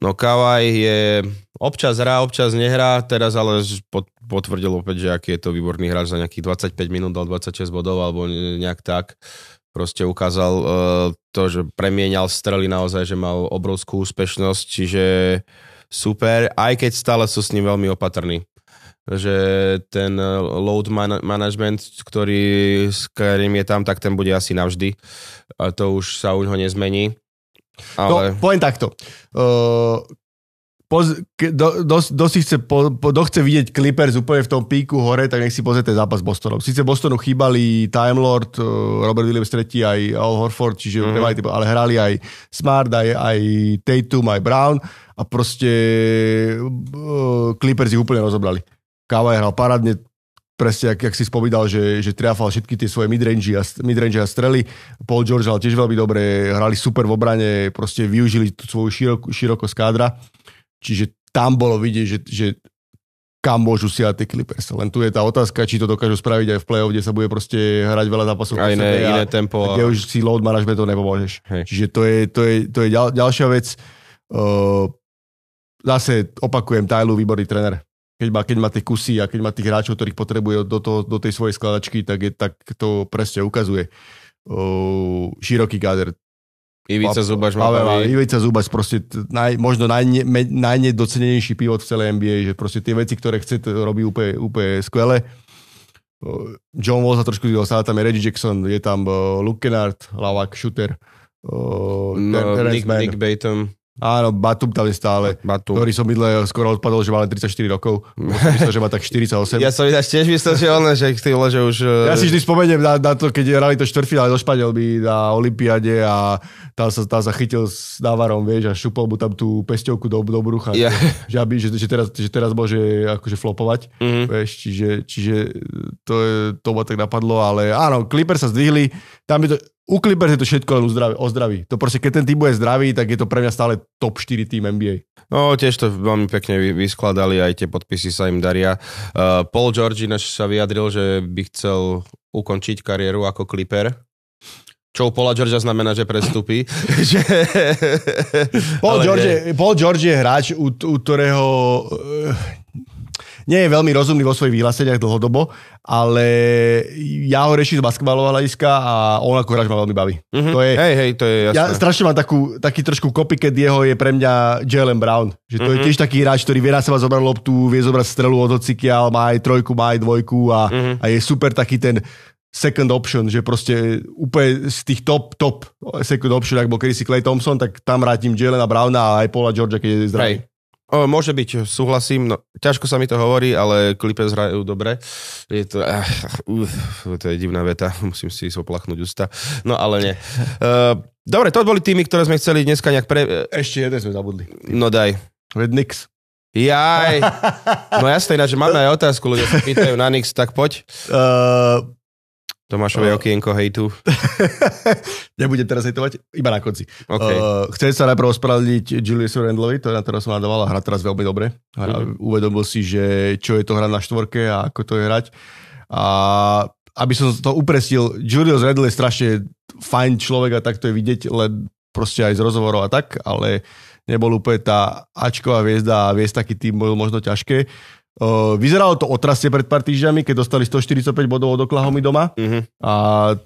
S2: No Kawhi je občas hrá, občas nehrá, teraz ale potvrdil opäť, že aký je to výborný hráč za nejakých 25 minút, dal 26 bodov alebo ne- nejak tak. Proste ukázal uh, to, že premienial strely naozaj, že mal obrovskú úspešnosť, čiže super, aj keď stále sú s ním veľmi opatrní že ten eh, load man- management, ktorý, s ktorým je tam, tak ten bude asi navždy. A to už sa už ho nezmení. Ale...
S3: No, poviem takto. Uh, poz, do, do, do, si chce, po, po, do chce vidieť Clippers úplne v tom píku hore, tak nech si pozrie ten zápas s Bostonom. Sice Bostonu chýbali Time Lord, uh, Robert Williams III, aj Al Horford, čiže
S2: Mhm.
S3: mm-hmm. nemali, ale hrali aj Smart, aj, aj Tatum, aj Brown a proste uh, Clippers ich úplne rozobrali. Kawhi hral parádne, presne, jak, jak si spomínal, že, že triafal všetky tie svoje midrange a, midrange a strely. Paul George hral tiež veľmi dobre, hrali super v obrane, proste využili tú svoju širok, širokosť kádra. Čiže tam bolo vidieť, že, že kam môžu siať tie Clippers. Len tu je tá otázka, či to dokážu spraviť aj v play-off, kde sa bude proste hrať veľa zápasov.
S2: A
S3: po
S2: iné,
S3: sebe
S2: iné
S3: a,
S2: tempo.
S3: a kde už si load managementom nepomôžeš.
S2: Hej.
S3: Čiže to je, to je, to je ďal, ďalšia vec. Uh, zase opakujem, Tylu výborný tréner. Keď má, keď má tie kusy a keď má tých hráčov, ktorých potrebuje do, toho, do tej svojej skladačky, tak, je, tak to presne ukazuje. Uh, široký káder.
S2: Ivica Zubaš má baví.
S3: Ivica Zubaš, proste naj, možno najne, najnedocenenejší pivot v celej NBA, že proste tie veci, ktoré chce, to robí úplne, úplne skvele. John Wall sa trošku stále tam je Reggie Jackson, je tam Luke Kennard, Lavak, shooter. Uh,
S2: No, Nick. Nick Batum,
S3: Áno, Batum tam je stále,
S2: Batum.
S3: ktorý som minule skoro odpadol, že má len 34 rokov. Myslel, že má tak 48.
S2: Ja som ináč tiež myslel, že on, že vole, že už... eh,
S3: Ja si vždy spomeniem na, na to, keď hrali to štvrtfinále do Španielby na Olympiade a tam sa, tam sa chytil s Navarom, vieš, a šupol mu tam tú pesťovku do, do brucha.
S2: Ja.
S3: Že, aby, že, že, teraz, že teraz môže akože flopovať.
S2: Mhm.
S3: Vieš, čiže, čiže to, je, to ma tak napadlo, ale áno, Clippers sa zdvihli, tam je to, u Clippers je to všetko len o zdraví, o zdraví. To proste, keď ten tým bude zdravý, tak je to pre mňa stále top 4 tým NBA.
S2: No, tiež to veľmi pekne vy- vyskladali, aj tie podpisy sa im daria. Uh, Paul George ináč sa vyjadril, že by chcel ukončiť kariéru ako Clipper. Čo u Paula Georgia znamená, že prestupí. že...
S3: Paul, George, Paul George je hráč, u, u ktorého eh, nie je veľmi rozumný vo svojich vyhláseniach dlhodobo, ale ja ho riešim z basketbalového hľadiska a on ako hráč ma veľmi baví.
S2: Mhm.
S3: To je,
S2: Hej, hej, to je jasné.
S3: ja strašne mám takú, taký trošku copycat jeho je pre mňa Jalen Brown. Že to
S2: Mhm.
S3: je tiež taký hráč, ktorý vie na seba zobrať loptu, vie zobrať strelu od hocikiaľ, má aj trojku, má aj dvojku a,
S2: Mhm.
S3: a je super taký ten second option, že proste úplne z tých top, top second option, ak bol kedysi Clay Thompson, tak tam rátim Jelena Browna a aj Paula Georgia, keď je zdravý.
S2: Hej. O, môže byť, súhlasím, no, ťažko sa mi to hovorí, ale Clippers hrajú dobre. Je to, uh, uf, to je divná veta, musím si soplachnúť ústa. No ale nie. Uh, dobre, to boli týmy, ktoré sme chceli dneska nejak pre...
S3: Ešte jeden sme zabudli.
S2: No daj.
S3: Red Knicks.
S2: Jaj. No jasné, že máme aj otázku, ľudia sa pýtajú na Nix, tak poď.
S3: Uh,
S2: Tomášové okienko hejtu.
S3: Nebudem teraz hejtovať, iba na konci.
S2: Okay.
S3: Uh, chcem sa najprv ospravedlniť Juliusu Randlovi, to na teraz som nadával a hra teraz veľmi dobre. Hra, mm-hmm. Uvedomil si, že čo je to hra na štvorke a ako to je hrať. A aby som to upresnil, Julius Randle je strašne fajn človek a tak to je vidieť, len proste aj z rozhovorov a tak, ale nebol úplne tá Ačková hviezda a viesť taký tým bol možno ťažké. Uh, vyzeralo to otrasne pred pár týždňami, keď dostali 145 bodov od Oklahoma doma. Uh-huh. A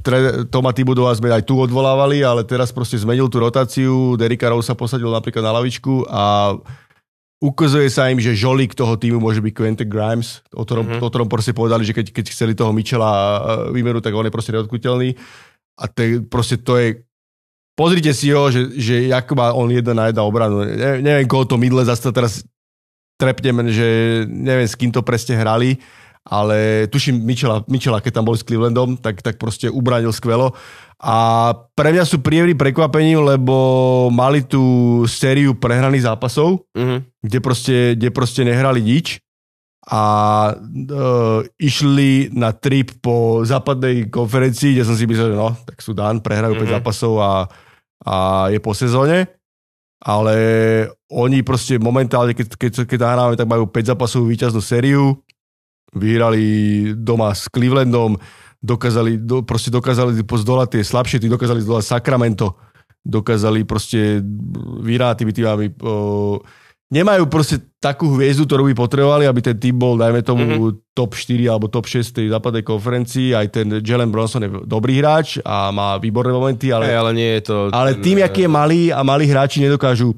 S3: tre, Toma Tibudova sme aj tu odvolávali, ale teraz proste zmenil tú rotáciu. Derika Rose sa posadil napríklad na lavičku a ukazuje sa im, že žolík toho týmu môže byť Quentin Grimes, o ktorom, uh-huh. o ktorom proste povedali, že keď, keď chceli toho Michela vymeru, tak on je proste neodkutelný. A te, proste to je pozrite si ho, že, že ako má on jeden na jedna obranu. Ne, neviem, koho to mydle zase teraz trepnem, že neviem, s kým to presne hrali, ale tuším Michela, Michela keď tam bol s Clevelandom, tak, tak proste ubránil skvelo. A pre mňa sú príjemný prekvapením, lebo mali tú sériu prehraných zápasov, mm-hmm. kde, proste, kde proste nehrali nič a uh, išli na trip po západnej konferencii, kde som si myslel, že no, tak sú dan, prehrajú mm-hmm. 5 zápasov a, a je po sezóne ale oni proste momentálne, keď, keď, keď nahrávame, tak majú 5 zápasovú víťaznú sériu, vyhrali doma s Clevelandom, dokázali, do, proste dokázali zdolať tie slabšie, tí dokázali zdolať Sacramento, dokázali proste vyhrať tými týmami. Nemajú proste takú hviezdu, ktorú by potrebovali, aby ten tým bol, dajme tomu, mm-hmm. top 4 alebo top 6 tej západnej konferencii. Aj ten Jalen Bronson je dobrý hráč a má výborné momenty, ale,
S2: hey, ale nie je to...
S3: Ale tým, aký je malý a malí hráči nedokážu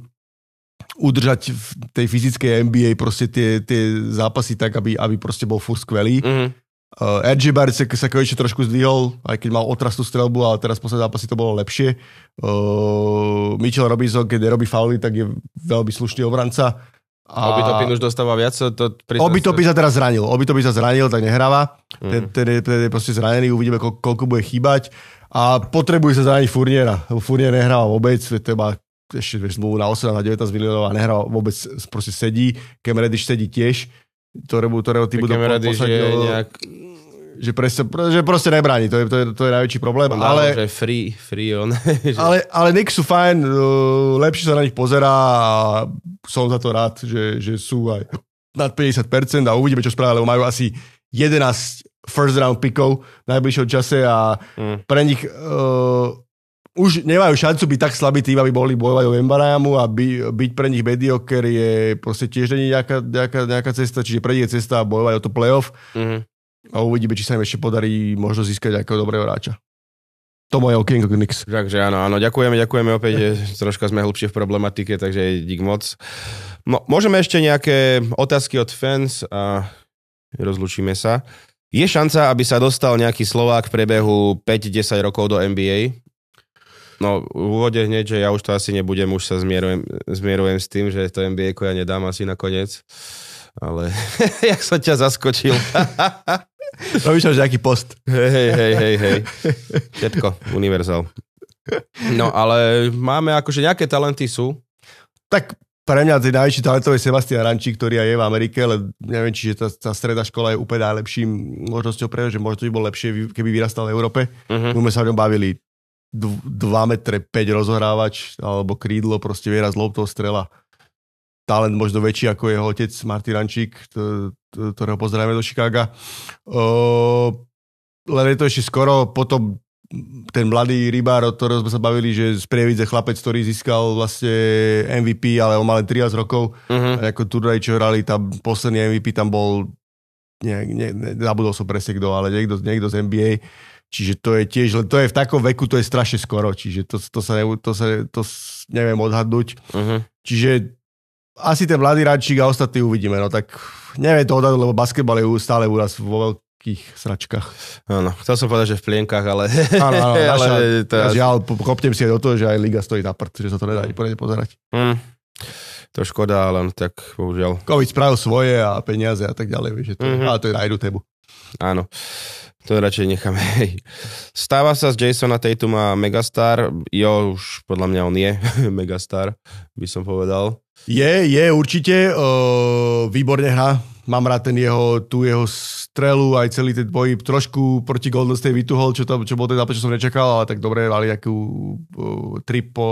S3: udržať v tej fyzickej NBA proste tie, tie zápasy tak, aby, aby proste bol furt skvelý. Mm-hmm. Uh, RG Barrett sa, sa konečne trošku zdvihol, aj keď mal otrastú strelbu, ale teraz posledné zápasy to bolo lepšie. Uh, Mitchell Robinson, keď nerobí fauly, tak je veľmi slušný obranca.
S2: A... Obytopin už dostáva viac? To
S3: Obytopin sa teraz zranil. Obytopin sa zranil, tak nehráva. Mm. Ten, ten, je, ten je proste zranený, uvidíme, koľko, koľko bude chýbať. A potrebuje sa zraniť Furniera. Furnier nehráva vôbec, to má ešte vieš, zmluvu na 8 na 19 miliónov a nehral vôbec, proste sedí. Cam Reddish sedí tiež, ktorého, ktorého ty budú
S2: posadil. nejak...
S3: Že, presne, že proste nebráni, to je, to je, to je najväčší problém. On ale,
S2: že free, free on.
S3: ale, ale Knicks sú fajn, uh, lepšie sa na nich pozerá a som za to rád, že, že sú aj nad 50% a uvidíme, čo spravia, lebo majú asi 11 first round pickov v najbližšom čase a mm. pre nich uh, už nemajú šancu byť tak slabý tým, aby mohli bojovať o Embarajamu a by, byť pre nich mediocre je proste tiež není nejaká, nejaká, nejaká cesta, čiže pre nich je cesta bojovať o to playoff mm-hmm. a uvidíme, či sa im ešte podarí možno získať nejakého dobrého hráča. To moje okienko Knicks.
S2: Takže áno, áno, ďakujeme, ďakujeme opäť, troška sme hlbšie v problematike, takže dík moc. No, môžeme ešte nejaké otázky od fans a rozlučíme sa. Je šanca, aby sa dostal nejaký Slovák v priebehu 5-10 rokov do NBA? No, v úvode hneď, že ja už to asi nebudem, už sa zmierujem, zmierujem s tým, že to NBA ja nedám asi nakoniec. Ale jak som ťa zaskočil.
S3: Robíš už nejaký post.
S2: Hej, hej, hej, hej. Všetko, univerzál. No, ale máme akože nejaké talenty sú.
S3: Tak pre mňa najväčší talentový Sebastian Rančík, ktorý aj je v Amerike, ale neviem, či tá, tá stredná škola je úplne najlepším možnosťou pre že možno by bol lepšie, keby vyrastal v Európe. Uh-huh. My sme sa o ňom bavili 2 metre 5 rozohrávač alebo krídlo, proste viera z loptou strela. Talent možno väčší ako jeho otec Martin Rančík, ktorého pozdravíme do Chicaga. Uh, len je to ešte skoro, potom ten mladý rybár, od ktorého sme sa bavili, že z Prievidze chlapec, ktorý získal vlastne MVP, ale on mal len 13 rokov. Uh-huh. A ako turnaj, čo hrali, tam posledný MVP tam bol, nie, nie, zabudol som presne kto, ale niekto, niekto z NBA Čiže to je tiež, to je v takom veku, to je strašne skoro, čiže to, to, sa, to, sa, to neviem odhadnúť. Uh-huh. Čiže asi ten mladý radčík a ostatní uvidíme, no tak neviem to odhadnúť, lebo basketbal je stále u nás vo veľkých sračkách.
S2: Áno, chcel som povedať, že v plienkach, ale...
S3: Áno, áno, naša, ale to... žiaľ, kopnem si aj do toho, že aj Liga stojí na prd, že sa to nedá ani poriadne pozerať. Mm.
S2: To škoda, ale tak bohužiaľ.
S3: Covid spravil svoje a peniaze a tak ďalej, vieš, to, mm-hmm. ale to je na jednu tému.
S2: Áno. To radšej necháme. Stáva sa z Jasona Tatuma megastar. Jo, už podľa mňa on je megastar, by som povedal.
S3: Je, je určite. Uh, výborne hrá. mám rád ten jeho, tú jeho strelu, aj celý ten boj trošku proti Golden State vytuhol, čo, to, čo bol ten zápas, čo som nečakal, ale tak dobre, mali uh, trip po,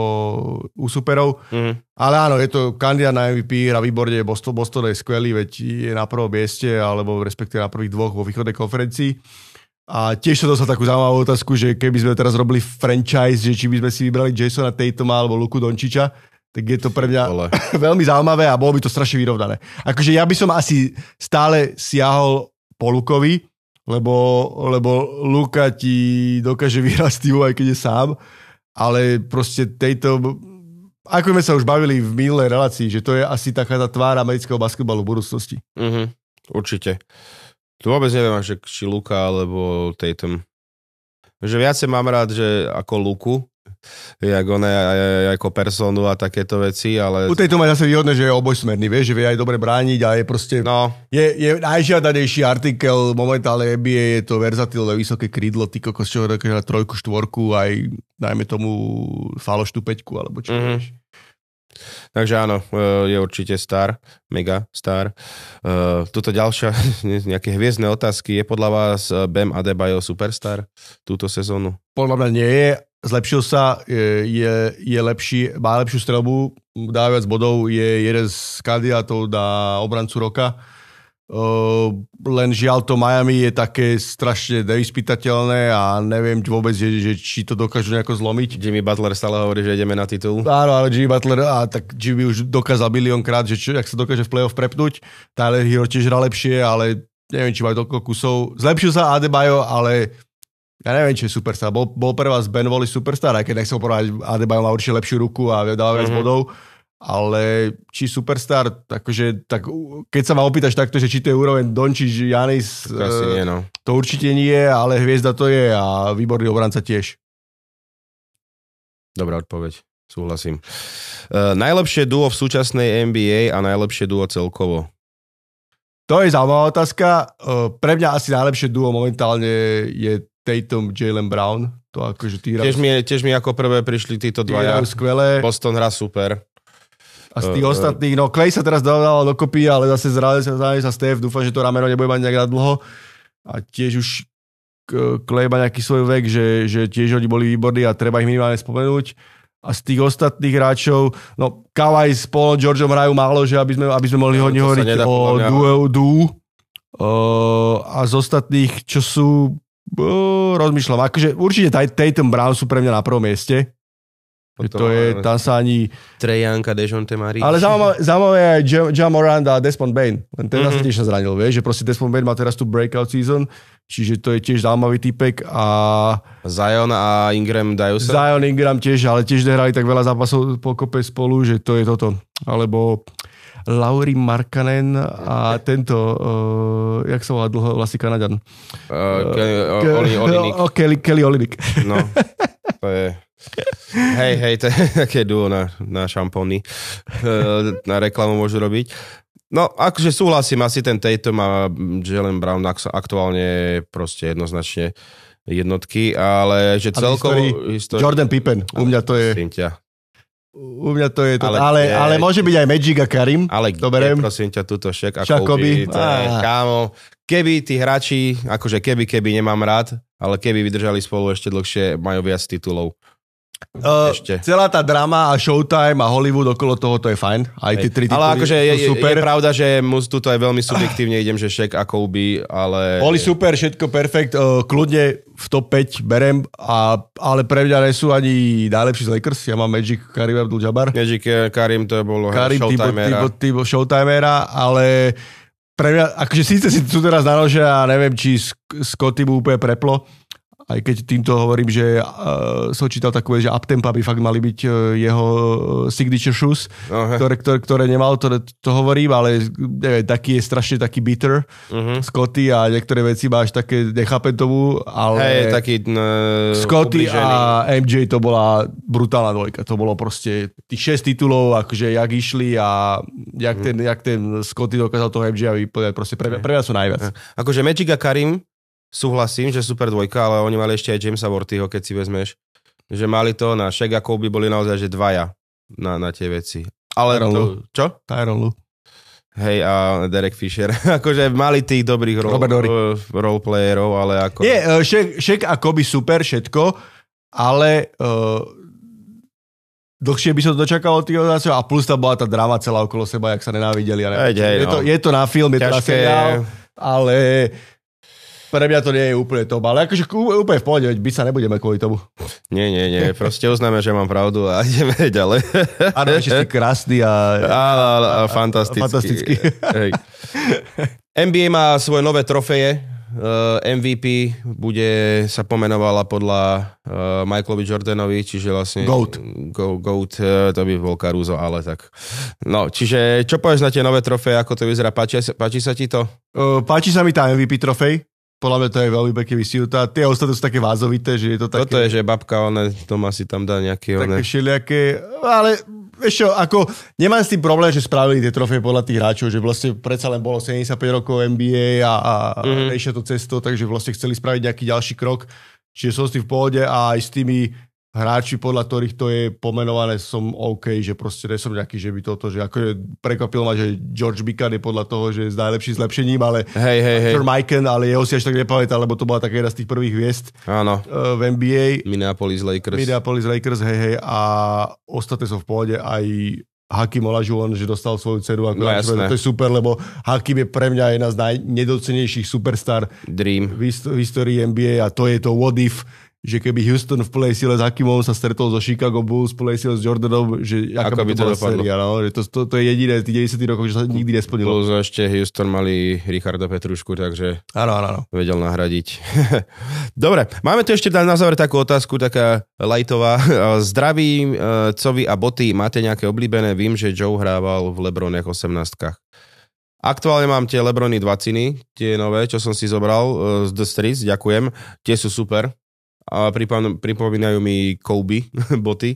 S3: u superov. Mm. Ale áno, je to kandidát na MVP, hra výborne, Boston, Boston je skvelý, veď je na prvom mieste, alebo respektíve na prvých dvoch vo východnej konferencii. A tiež som dostal takú zaujímavú otázku, že keby sme teraz robili franchise, že či by sme si vybrali Jasona Tatuma alebo Luku Dončiča, tak je to pre mňa Ale. veľmi zaujímavé a bolo by to strašne vyrovnané. Akože ja by som asi stále siahol po Lukovi, lebo, lebo Luka ti dokáže vyhrať Steve, aj keď je sám, ale proste tejto... Ako sme sa už bavili v minulej relácii, že to je asi taká tá tvár amerického basketbalu v budúcnosti.
S2: Mm-hmm, určite. Tu vôbec neviem, že či Luka alebo Tatum. Že viacej mám rád, že ako Luku, jak on je ako personu a takéto veci, ale...
S3: U tejto má zase výhodné, že je obojsmerný, vieš, že vie aj dobre brániť a je proste...
S2: No.
S3: Je, je najžiadanejší artikel momentálne NBA, je to verzatilné vysoké krídlo, ty kokos, čo trojku, štvorku, aj najmä tomu faloštú peťku, alebo čo mm-hmm. vieš.
S2: Takže áno, e, je určite star, mega star. E, tuto ďalšia, nejaké hviezdne otázky. Je podľa vás e, Bam Adebayo superstar túto sezónu?
S3: Podľa mňa nie je. Zlepšil sa, je, je lepší, má lepšiu strelbu, dá viac bodov, je jeden z kandidátov na obrancu roka len žiaľ to Miami je také strašne nevyspytateľné a neviem vôbec, že, že či to dokážu nejako zlomiť.
S2: Jimmy Butler stále hovorí, že ideme na titul.
S3: Áno, ale Jimmy Butler, a tak Jimmy už dokázal miliónkrát, že čo, ak sa dokáže v play-off prepnúť. Tyler Hero tiež hra lepšie, ale neviem, či majú toľko kusov. Zlepšil sa Adebayo, ale ja neviem, či je superstar. Bol, bol pre vás Ben Wally superstar, aj keď nechcel povedať, Adebayo má určite lepšiu ruku a dáva viac mm-hmm. bodov ale či superstar, takže, tak keď sa ma opýtaš takto, že či to je úroveň Dončič, Janis,
S2: to, asi nie, no.
S3: to určite nie, ale hviezda to je a výborný obranca tiež.
S2: Dobrá odpoveď, súhlasím. Uh, najlepšie duo v súčasnej NBA a najlepšie duo celkovo?
S3: To je zaujímavá otázka. Uh, pre mňa asi najlepšie duo momentálne je Tatum, Jalen Brown. To akože tí
S2: tiež, mi, tiež mi ako prvé prišli títo dvaja.
S3: Skvelé.
S2: Boston hra super.
S3: A z tých uh, ostatných, no Clay sa teraz dal dokopy, ale zase zrali sa, zrali sa Steph, dúfam, že to rameno nebude mať nejak na dlho. A tiež už Clay má nejaký svoj vek, že, že tiež oni boli výborní a treba ich minimálne spomenúť. A z tých ostatných hráčov, no Kawhi s Paulom Georgeom hrajú málo, že aby sme, aby sme mohli no, hodne hovoriť o duo, duo. Uh, a z ostatných, čo sú, uh, rozmýšľam, akože určite Tatum Brown sú pre mňa na prvom mieste. Potom to je, tam sa ani...
S2: Trejanka, Dejonte Marie.
S3: Ale zaujímavé, zaujímavé je aj John Morant a Desmond Bain. Len ten mm-hmm. sa tiež sa zranil, vieš, že proste Desmond Bain má teraz tu breakout season, čiže to je tiež zaujímavý typek a...
S2: Zion a Ingram dajú sa?
S3: Zion, Ingram tiež, ale tiež nehrali tak veľa zápasov pokope spolu, že to je toto. Alebo Lauri Markanen a tento, uh, jak sa volá dlho vlastný Kanaďan?
S2: Uh, Kelly, uh, Oli, Olinik.
S3: Kelly, Kelly Olinik.
S2: No, to je hej, hej, to je také duo na, na šampóny. Eh, na reklamu môžu robiť. No, akože súhlasím, asi ten Tatum a Jalen Brown aktuálne proste jednoznačne jednotky, ale že celkovo...
S3: Histori- Jordan Pippen, u mňa to je...
S2: Ťa.
S3: U mňa to je to, ale, ale, je, ale môže byť aj Magic a Karim.
S2: Ale kde, prosím ťa, túto šek a Kobe, to je, kámo, keby tí hráči, akože keby, keby nemám rád, ale keby vydržali spolu ešte dlhšie, majú viac titulov.
S3: Uh, celá tá drama a Showtime a Hollywood okolo toho, to je fajn. Aj tie tri
S2: Ale akože je, je, super. je pravda, že mu tuto aj veľmi subjektívne idem, že Shaq a Kobe, ale...
S3: Boli super, všetko perfekt. Uh, kľudne v top 5 berem, a, ale pre mňa nie sú ani najlepší z Lakers. Ja mám Magic, Karim Abdul-Jabbar.
S2: Magic, eh, Karim, to bolo Karim, Showtimera.
S3: Karim, typo Showtimera, ale pre mňa, akože síce si tu teraz naložia a neviem, či Scotty mu úplne preplo, aj keď týmto hovorím, že uh, som čítal takú že uptempo by fakt mali byť uh, jeho signature shoes, uh-huh. ktoré, ktoré, ktoré nemal, to, to hovorím, ale neviem, taký je strašne taký bitter uh-huh. Scotty a niektoré veci máš také, nechápem tomu, ale
S2: hey, taký uh,
S3: Scotty ubližený. a MJ to bola brutálna dvojka, to bolo proste tých 6 titulov, akože jak išli a jak, uh-huh. ten, jak ten Scotty dokázal toho MJ vypovedať, proste pre, pre mňa sú najviac. Uh-huh.
S2: Akože Magic a Karim súhlasím, že super dvojka, ale oni mali ešte aj Jamesa Wortyho, keď si vezmeš. Že mali to na Shaq a Kobe boli naozaj že dvaja na, na tie veci. Ale
S3: Tyron
S2: to, čo?
S3: Tyron Lu.
S2: Hej, a Derek Fisher. akože mali tých dobrých
S3: Horry.
S2: uh, roleplayerov, ale ako...
S3: Nie, uh, Shaq, Shaq a Kobe super, všetko, ale uh, dlhšie by som to dočakal od tých organizácií a plus tam bola tá drama celá okolo seba, jak sa nenávideli. A
S2: Hej, hej,
S3: je, to,
S2: no.
S3: je to na film, je to na
S2: Ťažké
S3: seriál,
S2: je.
S3: ale pre mňa to nie je úplne to. Ale akože úplne v pohode, byť sa nebudeme kvôli tomu.
S2: Nie, nie, nie. Proste uznáme, že mám pravdu a ideme ďalej.
S3: Áno, ešte si krásny a...
S2: A, a, a fantastický.
S3: fantastický.
S2: Hej. NBA má svoje nové trofeje. Uh, MVP bude, sa pomenovala podľa uh, Michaelovi Jordanovi, čiže vlastne...
S3: Goat.
S2: Go, goat, uh, to by bol Caruso, ale tak. No, čiže čo povieš na tie nové trofeje, ako to vyzerá? Páči, páči sa ti to?
S3: Uh, páči sa mi tá MVP trofej. Podľa mňa to je veľmi pekne vysiutá. Tie ostatné sú také vázovité, že je to také...
S2: Toto je, že babka, ona doma si tam dá nejaké...
S3: také
S2: One...
S3: všelijaké, ale vieš čo, ako nemám s tým problém, že spravili tie trofeje podľa tých hráčov, že vlastne predsa len bolo 75 rokov NBA a, a
S2: Mhm.
S3: mm-hmm. to cesto, takže vlastne chceli spraviť nejaký ďalší krok. Čiže som s tým v pohode a aj s tými hráči, podľa ktorých to je pomenované, som OK, že proste nie som nejaký, že by toto, že ako prekvapilo ma, že George Bican je podľa toho, že je najlepší zlepšením, ale
S2: Hej, hej, hej.
S3: Mikan, ale jeho si až tak nepamätám, lebo to bola taká jedna z tých prvých hviezd
S2: Áno.
S3: uh, v NBA.
S2: Minneapolis Lakers.
S3: Minneapolis Lakers, hej, hej, a ostatné sú v pohode, aj Hakim Olajuwon, že dostal svoju cenu. Ako
S2: No jasné.
S3: to je super, lebo Hakim je pre mňa jedna z najnedocenejších superstar
S2: Dream.
S3: v histórii NBA a to je to what if, že keby Houston v plnej sile s Hakimom sa stretol so Chicago Bulls v plnej sile s Jordanom, že aká
S2: Ako
S3: by
S2: by
S3: to
S2: to
S3: bola
S2: dopadlo?
S3: séria, no? že to, to, to, je jediné z tých 90 rokov, že sa nikdy nesplnilo.
S2: Plus ešte Houston mali Richarda Petrušku, takže
S3: Áno, áno, áno.
S2: vedel nahradiť. Dobre, máme tu ešte na záver takú otázku, taká lajtová. Zdravím, eh, Covi a Boty, máte nejaké oblíbené? Vím, že Joe hrával v Lebroniach 18 Aktuálne mám tie Lebrony 20, tie nové, čo som si zobral eh, z The Streets, ďakujem. Tie sú super. A pripom- pripomínajú mi Kobe boty.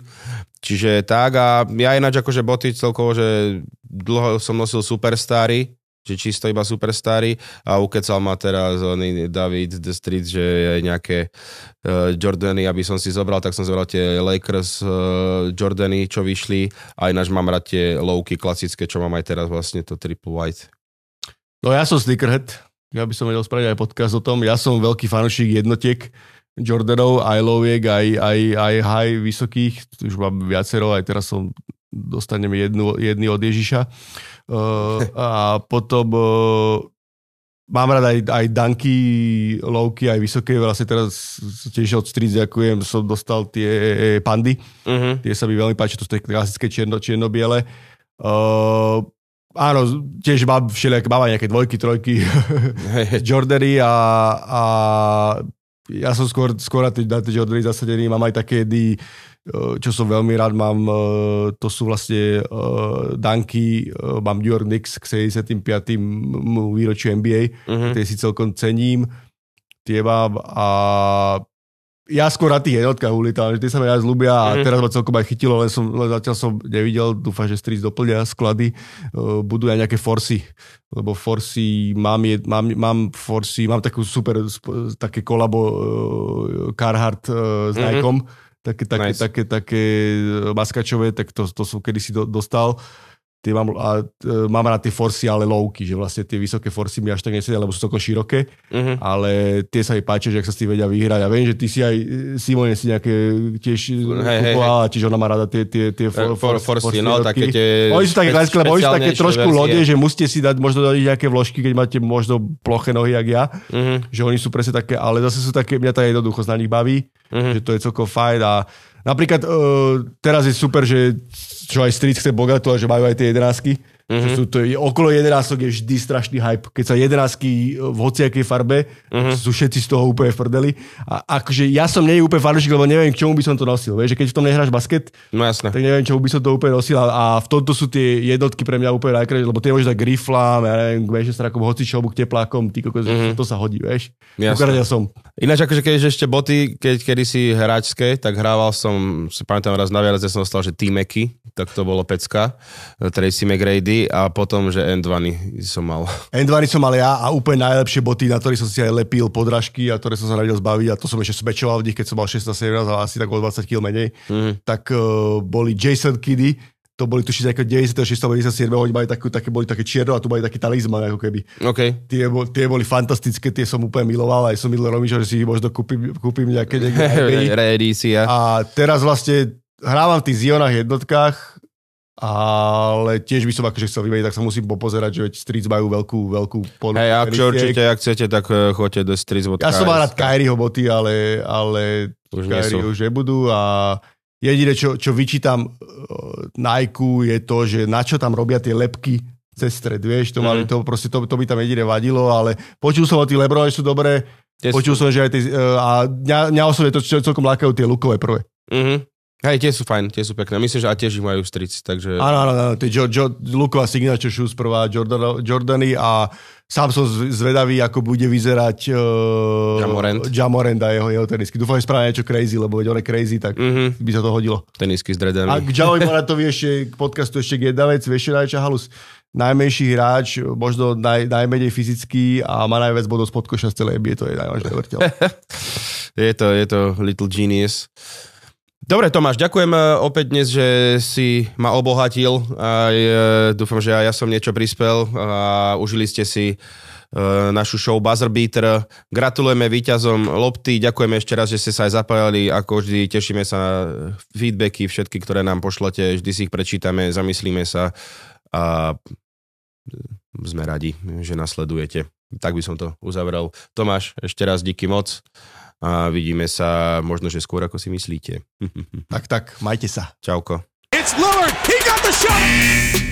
S2: Čiže tak a ja ináč akože boty celkovo, že dlho som nosil superstáry, že čisto iba superstáry a ukecal ma teraz oný David The Street, že je nejaké uh, Jordany, aby som si zobral, tak som zobral tie Lakers uh, Jordany, čo vyšli a ináč mám rád tie lowky klasické, čo mám aj teraz vlastne to triple white.
S3: No ja som sneakerhead, ja by som vedel spraviť aj podcast o tom. Ja som veľký fanúšik jednotiek Jordanov, aj lowiek, aj, aj, aj high vysokých, už mám viacero, aj teraz som dostanem jednu, jedny od Ježiša. Uh, a potom uh, mám rád aj, aj danky, lowky, aj vysoké, vlastne teraz tiež od Street ďakujem, som dostal tie pandy,
S2: Uh-huh.
S3: tie sa mi veľmi páči, to sú tie klasické čierno, čierno-biele. Uh, áno, tiež mám všelijaké, mám aj nejaké dvojky, trojky, Jordany a, a ja som skôr, skôr na tie, na tie Jordany zasadený, mám aj také jedy, eh, čo som veľmi rád, mám, eh, to sú vlastne uh, danky, mám New York Knicks k 75. m- výročiu NBA,
S2: Uh-huh.
S3: tie si celkom cením, tie mám a ja skôr na tých jednotkách ulietam, že tie sa mi aj ľúbia a
S2: Mhm.
S3: teraz ma celkom aj chytilo, len, som, len zatiaľ som nevidel, dúfam, že Streets doplnia sklady, uh, budú aj nejaké forsy, lebo forsy, mám, jed, mám, mám forsy, mám takú super, také kolabo uh, Carhartt uh, s
S2: Mhm.
S3: Nikeom, také, také,
S2: Nice.
S3: také, také maskačové, tak to, to som kedysi do, dostal. Tie mám, a, uh, mám rád tie forsy, ale lowky, že vlastne tie vysoké forsy mi až tak nesedia, lebo sú celkom široké
S2: Uh-huh.
S3: ale tie sa mi páčia, že ak sa s tým vedia vyhrať. A viem, že ty si aj Simone si nejaké tiež
S2: hej,
S3: kupovala, čiže ona má rada tie, tie, tie
S2: For, for, for,
S3: forsy
S2: no, také tie...
S3: Oni sú také
S2: špe-
S3: klasické, lebo oni sú také trošku
S2: verzie.
S3: lode, že musíte si dať možno dať nejaké vložky, keď máte možno ploché nohy, jak ja.
S2: Uh-huh.
S3: Že oni sú presne také, ale zase sú také, mňa tá jednoduchosť na nich baví,
S2: Uh-huh.
S3: že to je celkom fajn a napríklad uh, teraz je super, že čo aj Street chce pogratulovať, že majú aj tie jedenásky. Mm-hmm. Že sú to, okolo jedenások je vždy strašný hype. Keď sa jedenásky v hociakej farbe, mm-hmm. sú všetci z toho úplne v prdeli. A akože ja som nie úplne fanúšik, lebo neviem, k čomu by som to nosil. Vieš, že keď v tom nehráš basket,
S2: No jasné.
S3: tak neviem, čomu by som to úplne nosil. A, a v tomto sú tie jednotky pre mňa úplne najkrajšie, lebo tie môžeš dať k riflám, ja neviem, k Manchesterakom, hocičomu, k teplákom, ty kokos, mm-hmm. to sa hodí, vieš.
S2: Jasné.
S3: Ukradil som.
S2: Ináč akože keď ešte boty, keď kedysi hráčské, tak hrával som, si pamätám raz na Vianoce som dostal, že T-Macy, tak to bolo pecka, Tracy McGrady a potom, že N2 som mal.
S3: N2 som mal ja a úplne najlepšie boty, na ktorých som si aj lepil podrážky a ktoré som sa radil zbaviť a to som ešte smečoval v nich, keď som mal 16-17 a asi tak o 20 kg menej,
S2: Mhm.
S3: tak uh, boli Jason Kiddy, to boli tušiť ako 96. 97. Oni mali takú, také, boli také čierno a tu mali taký talizman, ako keby.
S2: OK.
S3: Tie, bol, tie boli fantastické, tie som úplne miloval, aj som milil Romičo, že si ich možno kúpim, kúpim nejaké, nejaké
S2: Reedícia.
S3: A teraz vlastne hrávam v tých Zionách jednotkách, ale tiež by som akože chcel vymeniť, tak sa musím popozerať, že Streets majú veľkú, veľkú ponuku.
S2: Hej, ak určite, ak chcete, tak eh, choďte do Streets.
S3: Ja som mal rád Kyrieho boty, ale, ale
S2: Už
S3: Kyrie už nebudú a jediné, čo, čo vyčítam uh, Nike je to, že na čo tam robia tie lepky cez stred, vieš, to, mali,
S2: Mhm.
S3: to, proste, to, to by tam jediné vadilo, ale počul som o tých Lebronoch, sú dobré,
S2: Tie
S3: počul som, že aj tie, a mňa, mňa osobne to čo celkom lákajú tie lukové prvé.
S2: Mhm. Hej, tie sú fajn, tie sú pekné. Myslím, že a tiež ich majú Streets, takže...
S3: Áno, áno, áno, tie jo, jo, luková signature shoes prvá Jordan, Jordany a sám som zv- zvedavý, ako bude vyzerať uh,
S2: Ja Morant.
S3: Jamorant a jeho, jeho tenisky. Dúfam, že spravia niečo crazy, lebo veď on je crazy, tak
S2: Mhm.
S3: by sa to hodilo.
S2: Tenisky s
S3: A
S2: dreadami.
S3: k Jamovi Morantovi ešte k podcastu ešte jedna vec, vieš, najväčšia halus? Najmenší hráč, možno naj, najmenej fyzický a má najviac bodov spod koša z celej NBA, to je najvažšie vrteľ.
S2: Je to, je to little genius. Dobre, Tomáš, ďakujem e, opäť dnes, že si ma obohatil. Aj, e, dúfam, že aj ja som niečo prispel a užili ste si e, našu show Buzzer Beater. Gratulujeme víťazom Lopty, ďakujeme ešte raz, že ste sa aj zapájali. Ako vždy, tešíme sa na feedbacky, všetky, ktoré nám pošlete. Vždy si ich prečítame, zamyslíme sa a sme radi, že nasledujete. Tak by som to uzavrel. Tomáš, ešte raz díky moc a vidíme sa možno, že skôr ako si myslíte.
S3: tak, tak, majte sa.
S2: Čauko.
S1: It's Lillard. He got the shot.